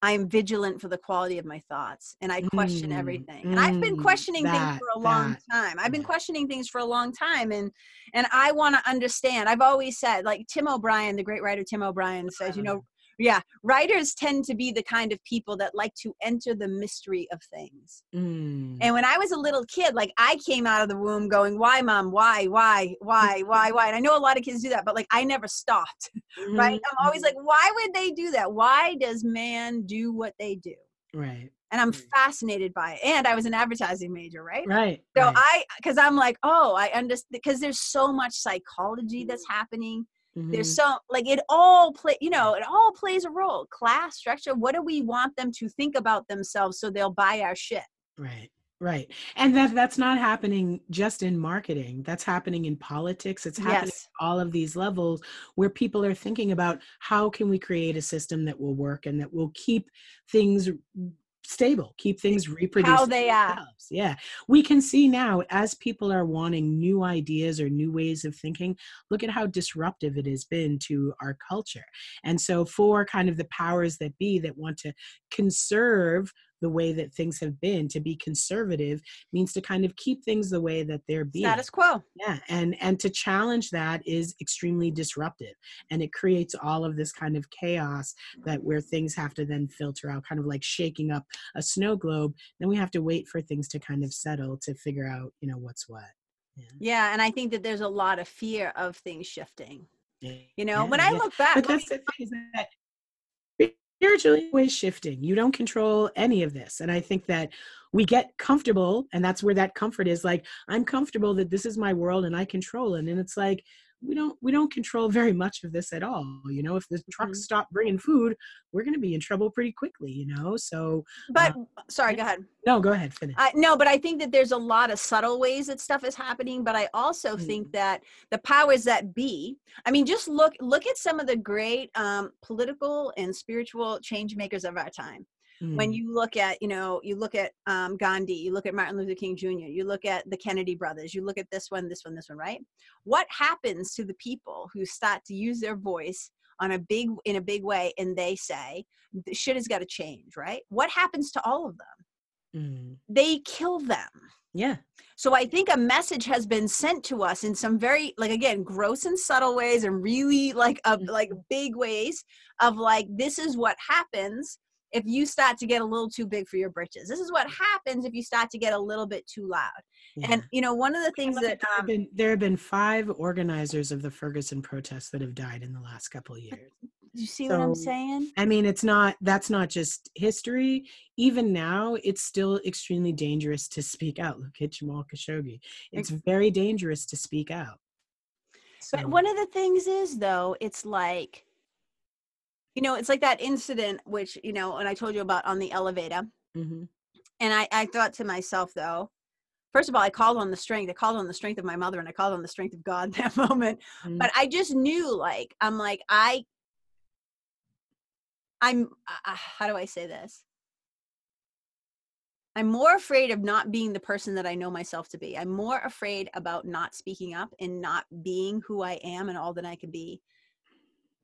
i'm vigilant for the quality of my thoughts and i question Mm, everything and i've been mm, questioning things for a long that, time. I've been questioning things for a long time and and i want to understand. I've always said like tim o'brien the great writer tim o'brien says you know yeah writers tend to be the kind of people that like to enter the mystery of things Mm, and when I was a little kid, like I came out of the womb going, "Why, mom? Why? Why? Why? Why? Why?" And I know a lot of kids do that, but like I never stopped. Right? mhm, I'm always like, "Why would they do that? Why does man do what they do?" right And I'm Mm. fascinated by it. And I was an advertising major, right? right So right. I, because I'm like, oh, I understand, because there's so much psychology that's happening. There's Mhm. so like it all play, you know, it all plays a role. Class structure. What do we want them to think about themselves so they'll buy our shit? Right. Right. And that that's not happening just in marketing. That's happening in politics. It's happening Yes. at all of these levels where people are thinking about how can we create a system that will work and that will keep things stable, keep things reproducing. How they are. themselves. Yeah. We can see now as people are wanting new ideas or new ways of thinking, look at how disruptive it has been to our culture. And so, for kind of the powers that be that want to conserve the way that things have been to be conservative means to kind of keep things the way that they're being Status quo. yeah and and to challenge that is extremely disruptive and it creates all of this kind of chaos that where things have to then filter out kind of like shaking up a snow globe then we have to wait for things to kind of settle to figure out you know what's what yeah, Yeah, and I think that there's a lot of fear of things shifting. You know, when I yeah. look back, but that's the thing is that spiritually always shifting. You don't control any of this and i think that we get comfortable and that's where that comfort is like i'm comfortable that this is my world and i control it and it's like we don't we don't control very much of this at all you know if the trucks Mhm. stop bringing food we're going to be in trouble pretty quickly you know so but sorry, go ahead. no go ahead finish I, no, but I think that there's a lot of subtle ways that stuff is happening. But I also Mm. think that the powers that be, I mean, just look look at some of the great um, political and spiritual change makers of our time. When Mm, you look at, you know, you look at um, Gandhi, you look at Martin Luther King Jr., you look at the Kennedy brothers, you look at this one, this one, this one, right? What happens to the people who start to use their voice on a big in a big way and they say "The shit has got to change, right? What happens to all of them? mm, They kill them. yeah So I think a message has been sent to us in some very like again gross and subtle ways and really like uh, like big ways of like this is what happens if you start to get a little too big for your britches. This is what happens if you start to get a little bit too loud. yeah. And you know one of the things that there, have um, been, there have been five organizers of the ferguson protests that have died in the last couple of years you see what I'm saying? I mean, it's not, that's not just history. Even now, it's still extremely dangerous to speak out. Look at Jamal Khashoggi. It's very dangerous to speak out. But So- one of the things is though, it's like, you know, it's like that incident which you know, and I told you about on the elevator. Mhm. And I, I thought to myself though, first of all, I called on the strength. I called on the strength of my mother, and I called on the strength of God in that moment. Mm. But I just knew, like, I'm like, I, I'm. Uh, how do I say this? I'm more afraid of not being the person that I know myself to be. I'm more afraid about not speaking up and not being who I am and all that I can be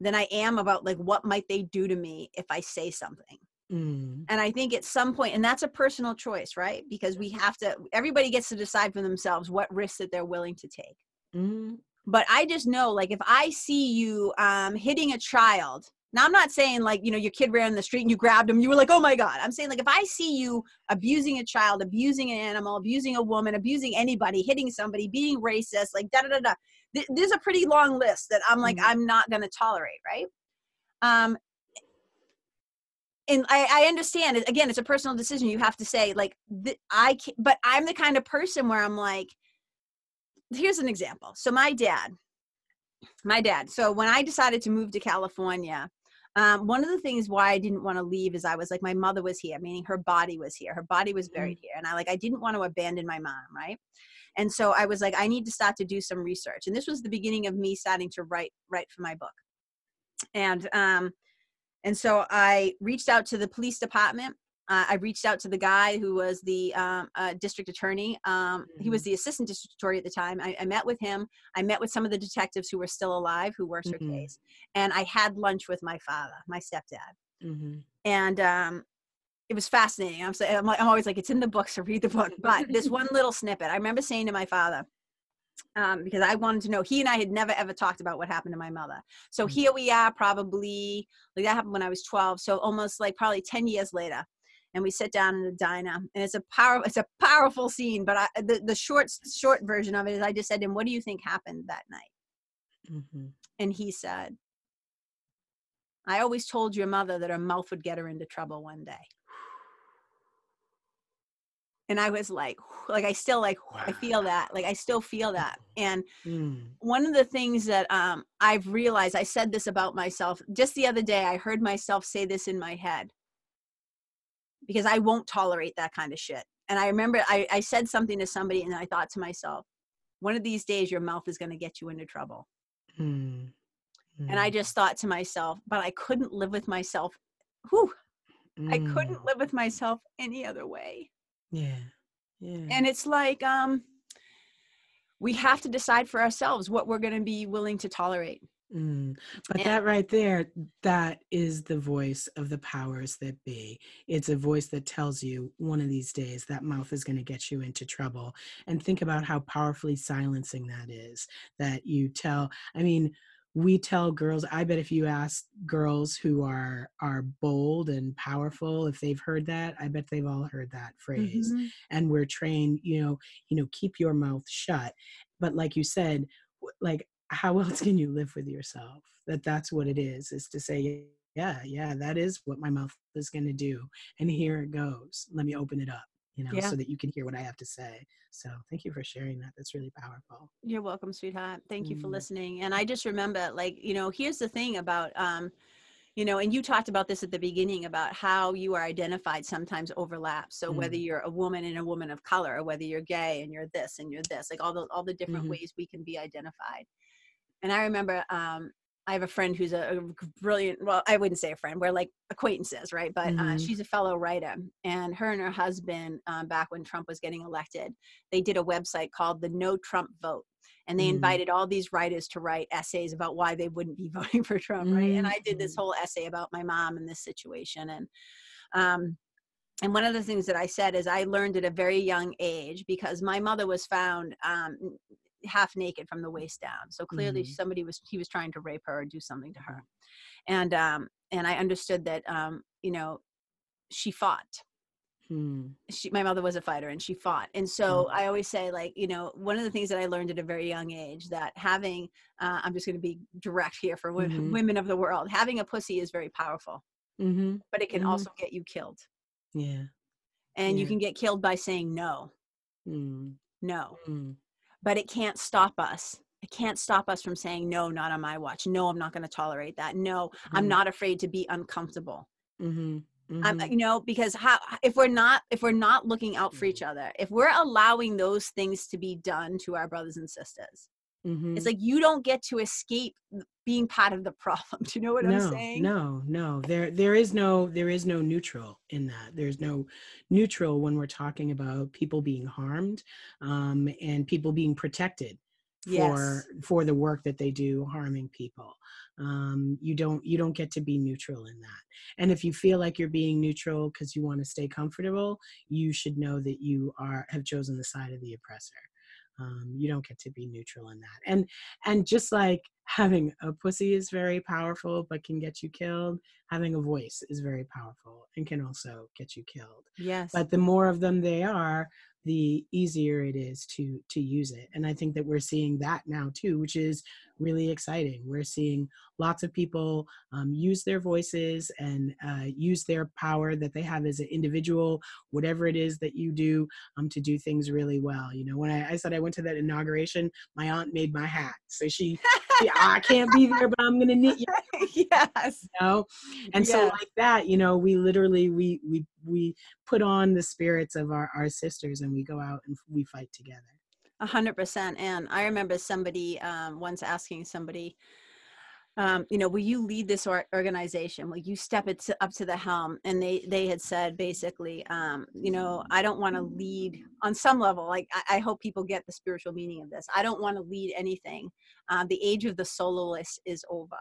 than I am about like what might they do to me if I say something. Mm. And I think at some point, and that's a personal choice, right? Because we have to, everybody gets to decide for themselves what risks that they're willing to take. Mm. But I just know, like, if I see you um, hitting a child, now I'm not saying like, you know, your kid ran in the street and you grabbed him, you were like, oh my God. I'm saying, like, if I see you abusing a child, abusing an animal, abusing a woman, abusing anybody, hitting somebody, being racist, like, da da da da, th- there's a pretty long list that I'm like, Mhm. I'm not going to tolerate, right? Um, and I, I understand it again it's a personal decision you have to say like th- i can but i'm the kind of person where i'm like here's an example so my dad my dad so when i decided to move to california um, one of the things why i didn't want to leave is i was like my mother was here meaning her body was here her body was buried here and i like i didn't want to abandon my mom right and so i was like i need to start to do some research and this was the beginning of me starting to write write for my book and um and so I reached out to the police department. Uh, I reached out to the guy who was the um, uh, district attorney. Um, He was the assistant district attorney at the time. I, I met with him. I met with some of the detectives who were still alive who worked her Mhm. case. And I had lunch with my father, my stepdad. Mhm. And um, it was fascinating. I'm, saying, I'm, like, I'm always like, it's in the book, so read the book. But this one little snippet, I remember saying to my father, um, because I wanted to know. He and I had never ever talked about what happened to my mother. So Mhm. here we are, probably like that happened when I was 12. So almost like probably 10 years later, and we sit down in the diner, and it's a power, it's a powerful scene. But I, the the short short version of it is, I just said to him, "What do you think happened that night?" Mhm. And he said, "I always told your mother that her mouth would get her into trouble one day." And I was like, like I still like I feel that, like I still feel that, and Mm. one of the things that um, I've realized, I said this about myself just the other day. I heard myself say this in my head because I won't tolerate that kind of shit. And I remember I, I said something to somebody, and I thought to myself, one of these days your mouth is going to get you into trouble. Mm. And I Mm. just thought to myself, but I couldn't live with myself. Whew, I couldn't Mm. live with myself any other way. Yeah. Yeah. And it's like um we have to decide for ourselves what we're going to be willing to tolerate. Mm. But And- that right there, that is the voice of the powers that be. It's a voice that tells you one of these days that mouth is going to get you into trouble. And think about how powerfully silencing that is. That you tell, I mean, we tell girls, I bet if you ask girls who are are bold and powerful, if they've heard that, I bet they've all heard that phrase. Mhm. and we're trained you know you know keep your mouth shut. But like you said like how else can you live with yourself? That that's what it is is to say yeah yeah that is what my mouth is going to do. And here it goes. Let me open it up you know Yeah. so that you can hear what i have to say so thank you for sharing that that's really powerful You're welcome, sweetheart. Thank you for Mm. listening. And I just remember, like, you know, here's the thing about, um, you know, and you talked about this at the beginning about how you are identified sometimes overlaps. So whether Mm. you're a woman and a woman of color, or whether you're gay and you're this and you're this, like all the all the different Mhm. ways we can be identified. And I remember, um, I have a friend who's a, a brilliant. Well, I wouldn't say a friend. We're like acquaintances, right? But uh, Mhm. she's a fellow writer, and her and her husband, um, back when Trump was getting elected, they did a website called the No Trump Vote, and they Mm. invited all these writers to write essays about why they wouldn't be voting for Trump, right? And I did this Mhm. whole essay about my mom and this situation, and um, and one of the things that I said is I learned at a very young age because my mother was found um, half naked from the waist down. So clearly Mhm. somebody was he was trying to rape her or do something to her, and um, and I understood that um, you know she fought Hmm. she my mother was a fighter and she fought and so i always say like you know one of the things that i learned at a very young age that having uh, i'm just going to be direct here for women, Mhm. women of the world having a pussy is very powerful Mm-hmm. but it can Mhm. also get you killed Yeah. and you can get killed by saying no Mm. no Mm. But it can't stop us it can't stop us from saying no not on my watch no i'm not going to tolerate that no i'm Mhm. not afraid to be uncomfortable Mm-hmm. um, Mhm. you know because how if we're not if we're not looking out for each other if we're allowing those things to be done to our brothers and sisters it's like you don't get to escape being part of the problem do you know what no, i'm saying No, no. There there is no there is no neutral in that. There's no neutral when we're talking about people being harmed um, and people being protected for for the work that they do harming people. Um, you don't you don't get to be neutral in that. And if you feel like you're being neutral because you want to stay comfortable, you should know that you are have chosen the side of the oppressor. Um, you don't get to be neutral in that. And and just like having a pussy is very powerful but can get you killed, having a voice is very powerful and can also get you killed. yes But the more of them they are, the easier it is to to use it. And I think that we're seeing that now too, which is really exciting. We're seeing lots of people um, use their voices and uh, use their power that they have as an individual, whatever it is that you do, um, to do things really well. You know, when I, I said I went to that inauguration, my aunt made my hat, so she, she I can't be there, but I'm gonna knit you yes know and so like that you know we literally we we we put on the spirits of our our sisters and we go out and we fight together A hundred percent. And I remember somebody um, once asking somebody, um, you know, will you lead this organization? Will you step it to, up to the helm? And they they had said basically, um, you know, I don't want to lead on some level. Like I, I hope people get the spiritual meaning of this. I don't want to lead anything. Uh, the age of the soloist is over.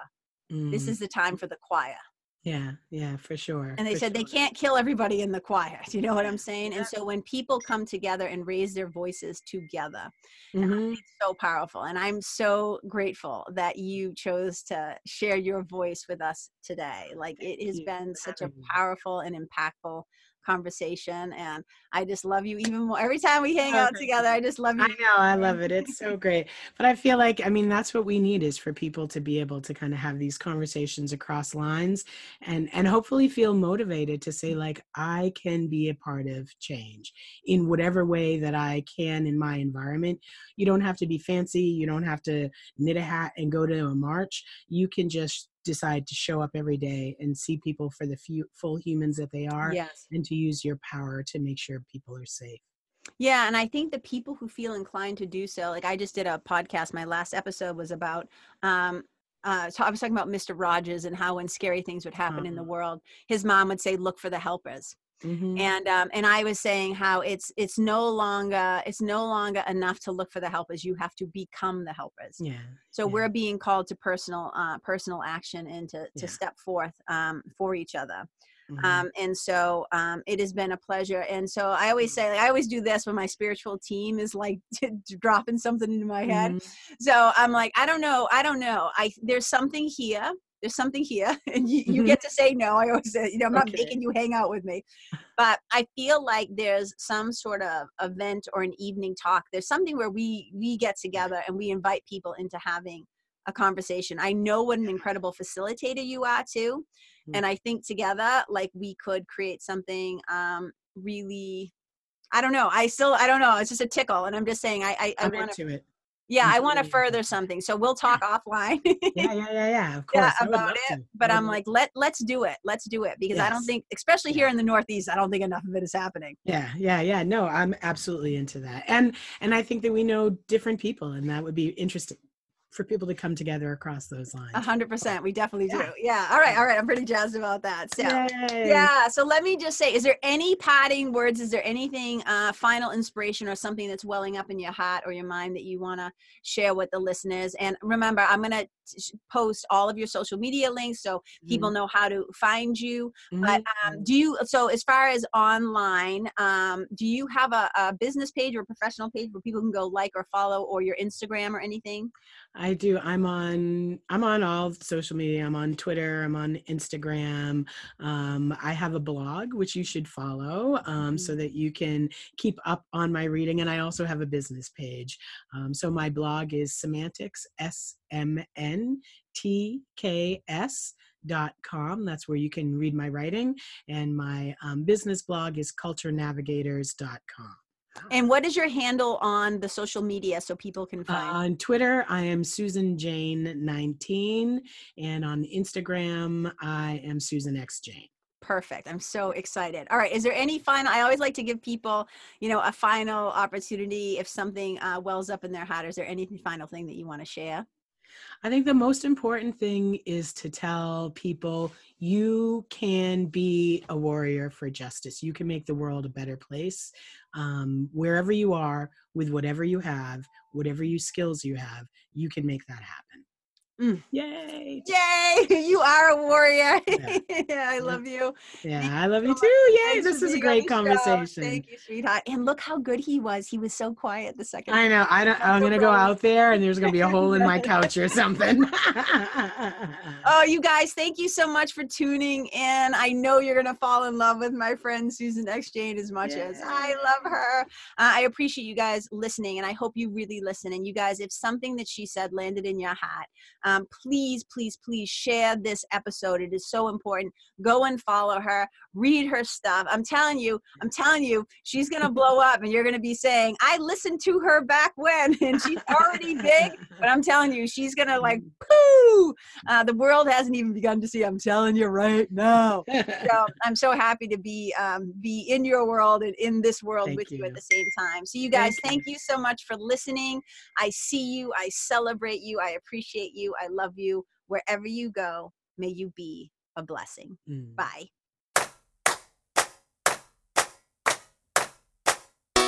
This Mm, is the time for the choir. Yeah yeah for sure And they said they can't kill everybody in the choir. You know what I'm saying? And so when people come together and raise their voices together, Mhm. it's so powerful and i'm so grateful that you chose to share your voice with us today like it has been such a powerful and impactful conversation and i just love you even more every time we hang out together i just love you I know, I love it. It's so great. But I feel like, I mean, that's what we need is for people to be able to kind of have these conversations across lines and and hopefully feel motivated to say like I can be a part of change in whatever way that I can in my environment. You don't have to be fancy, you don't have to knit a hat and go to a march. You can just decide to show up every day and see people for the few full humans that they are yes and to use your power to make sure people are safe. yeah and i think the people who feel inclined to do so like i just did a podcast my last episode was about um uh, so I was talking about Mr. Rogers and how when scary things would happen in the Uh-huh. world, his mom would say, "Look for the helpers." Mhm. and um, and I was saying how it's it's no longer it's no longer enough to look for the helpers. You have to become the helpers. yeah. So yeah. we're being called to personal uh, personal action and to to Yeah. step forth um, for each other. Mhm. Um, and so um, it has been a pleasure. And so I always say, like, I always do this when my spiritual team is like dropping something into my head. Mhm. So I'm like, I don't know, I don't know. I there's something here. There's something here, and you, you Mhm. get to say no. I always say, you know, I'm not Okay. making you hang out with me, but I feel like there's some sort of event or an evening talk. There's something where we we get together and we invite people into having a conversation. I know what an incredible facilitator you are too, Mm. and I think together, like we could create something um, really. I don't know. I still, I don't know. It's just a tickle, and I'm just saying. I, I, I I'm want to into it. Yeah I'm want to further something so we'll talk offline Yeah, yeah, yeah, yeah. Of course. yeah about it to. but I i'm like let let's do it let's do it because i don't think especially here in the northeast i don't think enough of it is happening Yeah, yeah, yeah. No, I'm absolutely into that. And and I think that we know different people and that would be interesting for people to come together across those lines. A hundred percent we definitely do. Yeah. All right all right i'm pretty jazzed about that so. Yay. yeah so let me just say is there any parting words? Is there anything uh final inspiration or something that's welling up in your heart or your mind that you want to share with the listeners? And remember i'm going to post all of your social media links so people know how to find you. But Mhm. um, do you so as far as online um, do you have a, a business page or a professional page where people can go like or follow or your instagram or anything I do. I'm on. I'm on all social media. I'm on Twitter. I'm on Instagram. Um, I have a blog which you should follow, um, so that you can keep up on my reading. And I also have a business page. Um, so my blog is semantiks s m n t k s dot com that's where you can read my writing and my um, business blog is culturenavigators.com and what is your handle on the social media so people can Uh, find? on Twitter, I am Susan Jane 19, and on Instagram, I am Susan X Jane. perfect. I'm so excited. All right is there any final i always like to give people you know a final opportunity if something uh, wells up in their heart. Is there any final thing that you want to share I think the most important thing is to tell people you can be a warrior for justice. You can make the world a better place um, wherever you are, with whatever you have, whatever you skills you have. You can make that happen. Mm. Yay! yay you are a warrior Yeah. yeah i love you Yeah, I love so you much. too. Yay! Thanks This is a great the show. conversation. thank you sweetheart and look how good he was he was so quiet the second I know. I don't. I'm gonna go out there, and there's gonna be a hole in my couch or something. Oh, you guys, thank you so much for tuning in. I know you're going to fall in love with my friend Susan X Jane as much as I love her. Uh, I appreciate you guys listening, and I hope you really listen. And you guys, if something that she said landed in your hat, um, please, please, please share this episode. It is so important. Go and follow her, read her stuff. I'm telling you, I'm telling you, she's going to blow up, and you're going to be saying, I listened to her back when, and she's already big. But I'm telling you, she's going to like, poo! Uh, the world hasn't even begun to see. I'm telling you right now. So I'm so happy to be um, be in your world and in this world Thank with you. at the same time. So you guys, Thank thank you so much for listening. I see you. I celebrate you. I appreciate you. I love you. Wherever you go, may you be a blessing. Mm. Bye.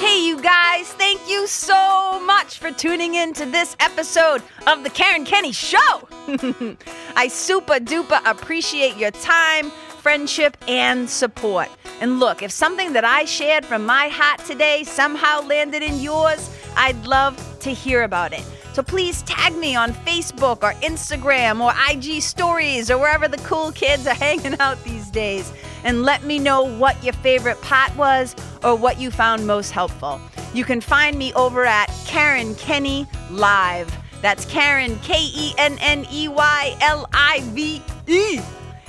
Hey, you guys, thank you so much for tuning in to this episode of The Karen Kenney Show. I super duper appreciate your time, friendship, and support. And look, if something that I shared from my heart today somehow landed in yours, I'd love to hear about it. So please tag me on Facebook or Instagram or IG stories or wherever the cool kids are hanging out these days and let me know what your favorite part was or what you found most helpful. You can find me over at Karen Kenney Live. That's Karen, K E N N E Y L I V E.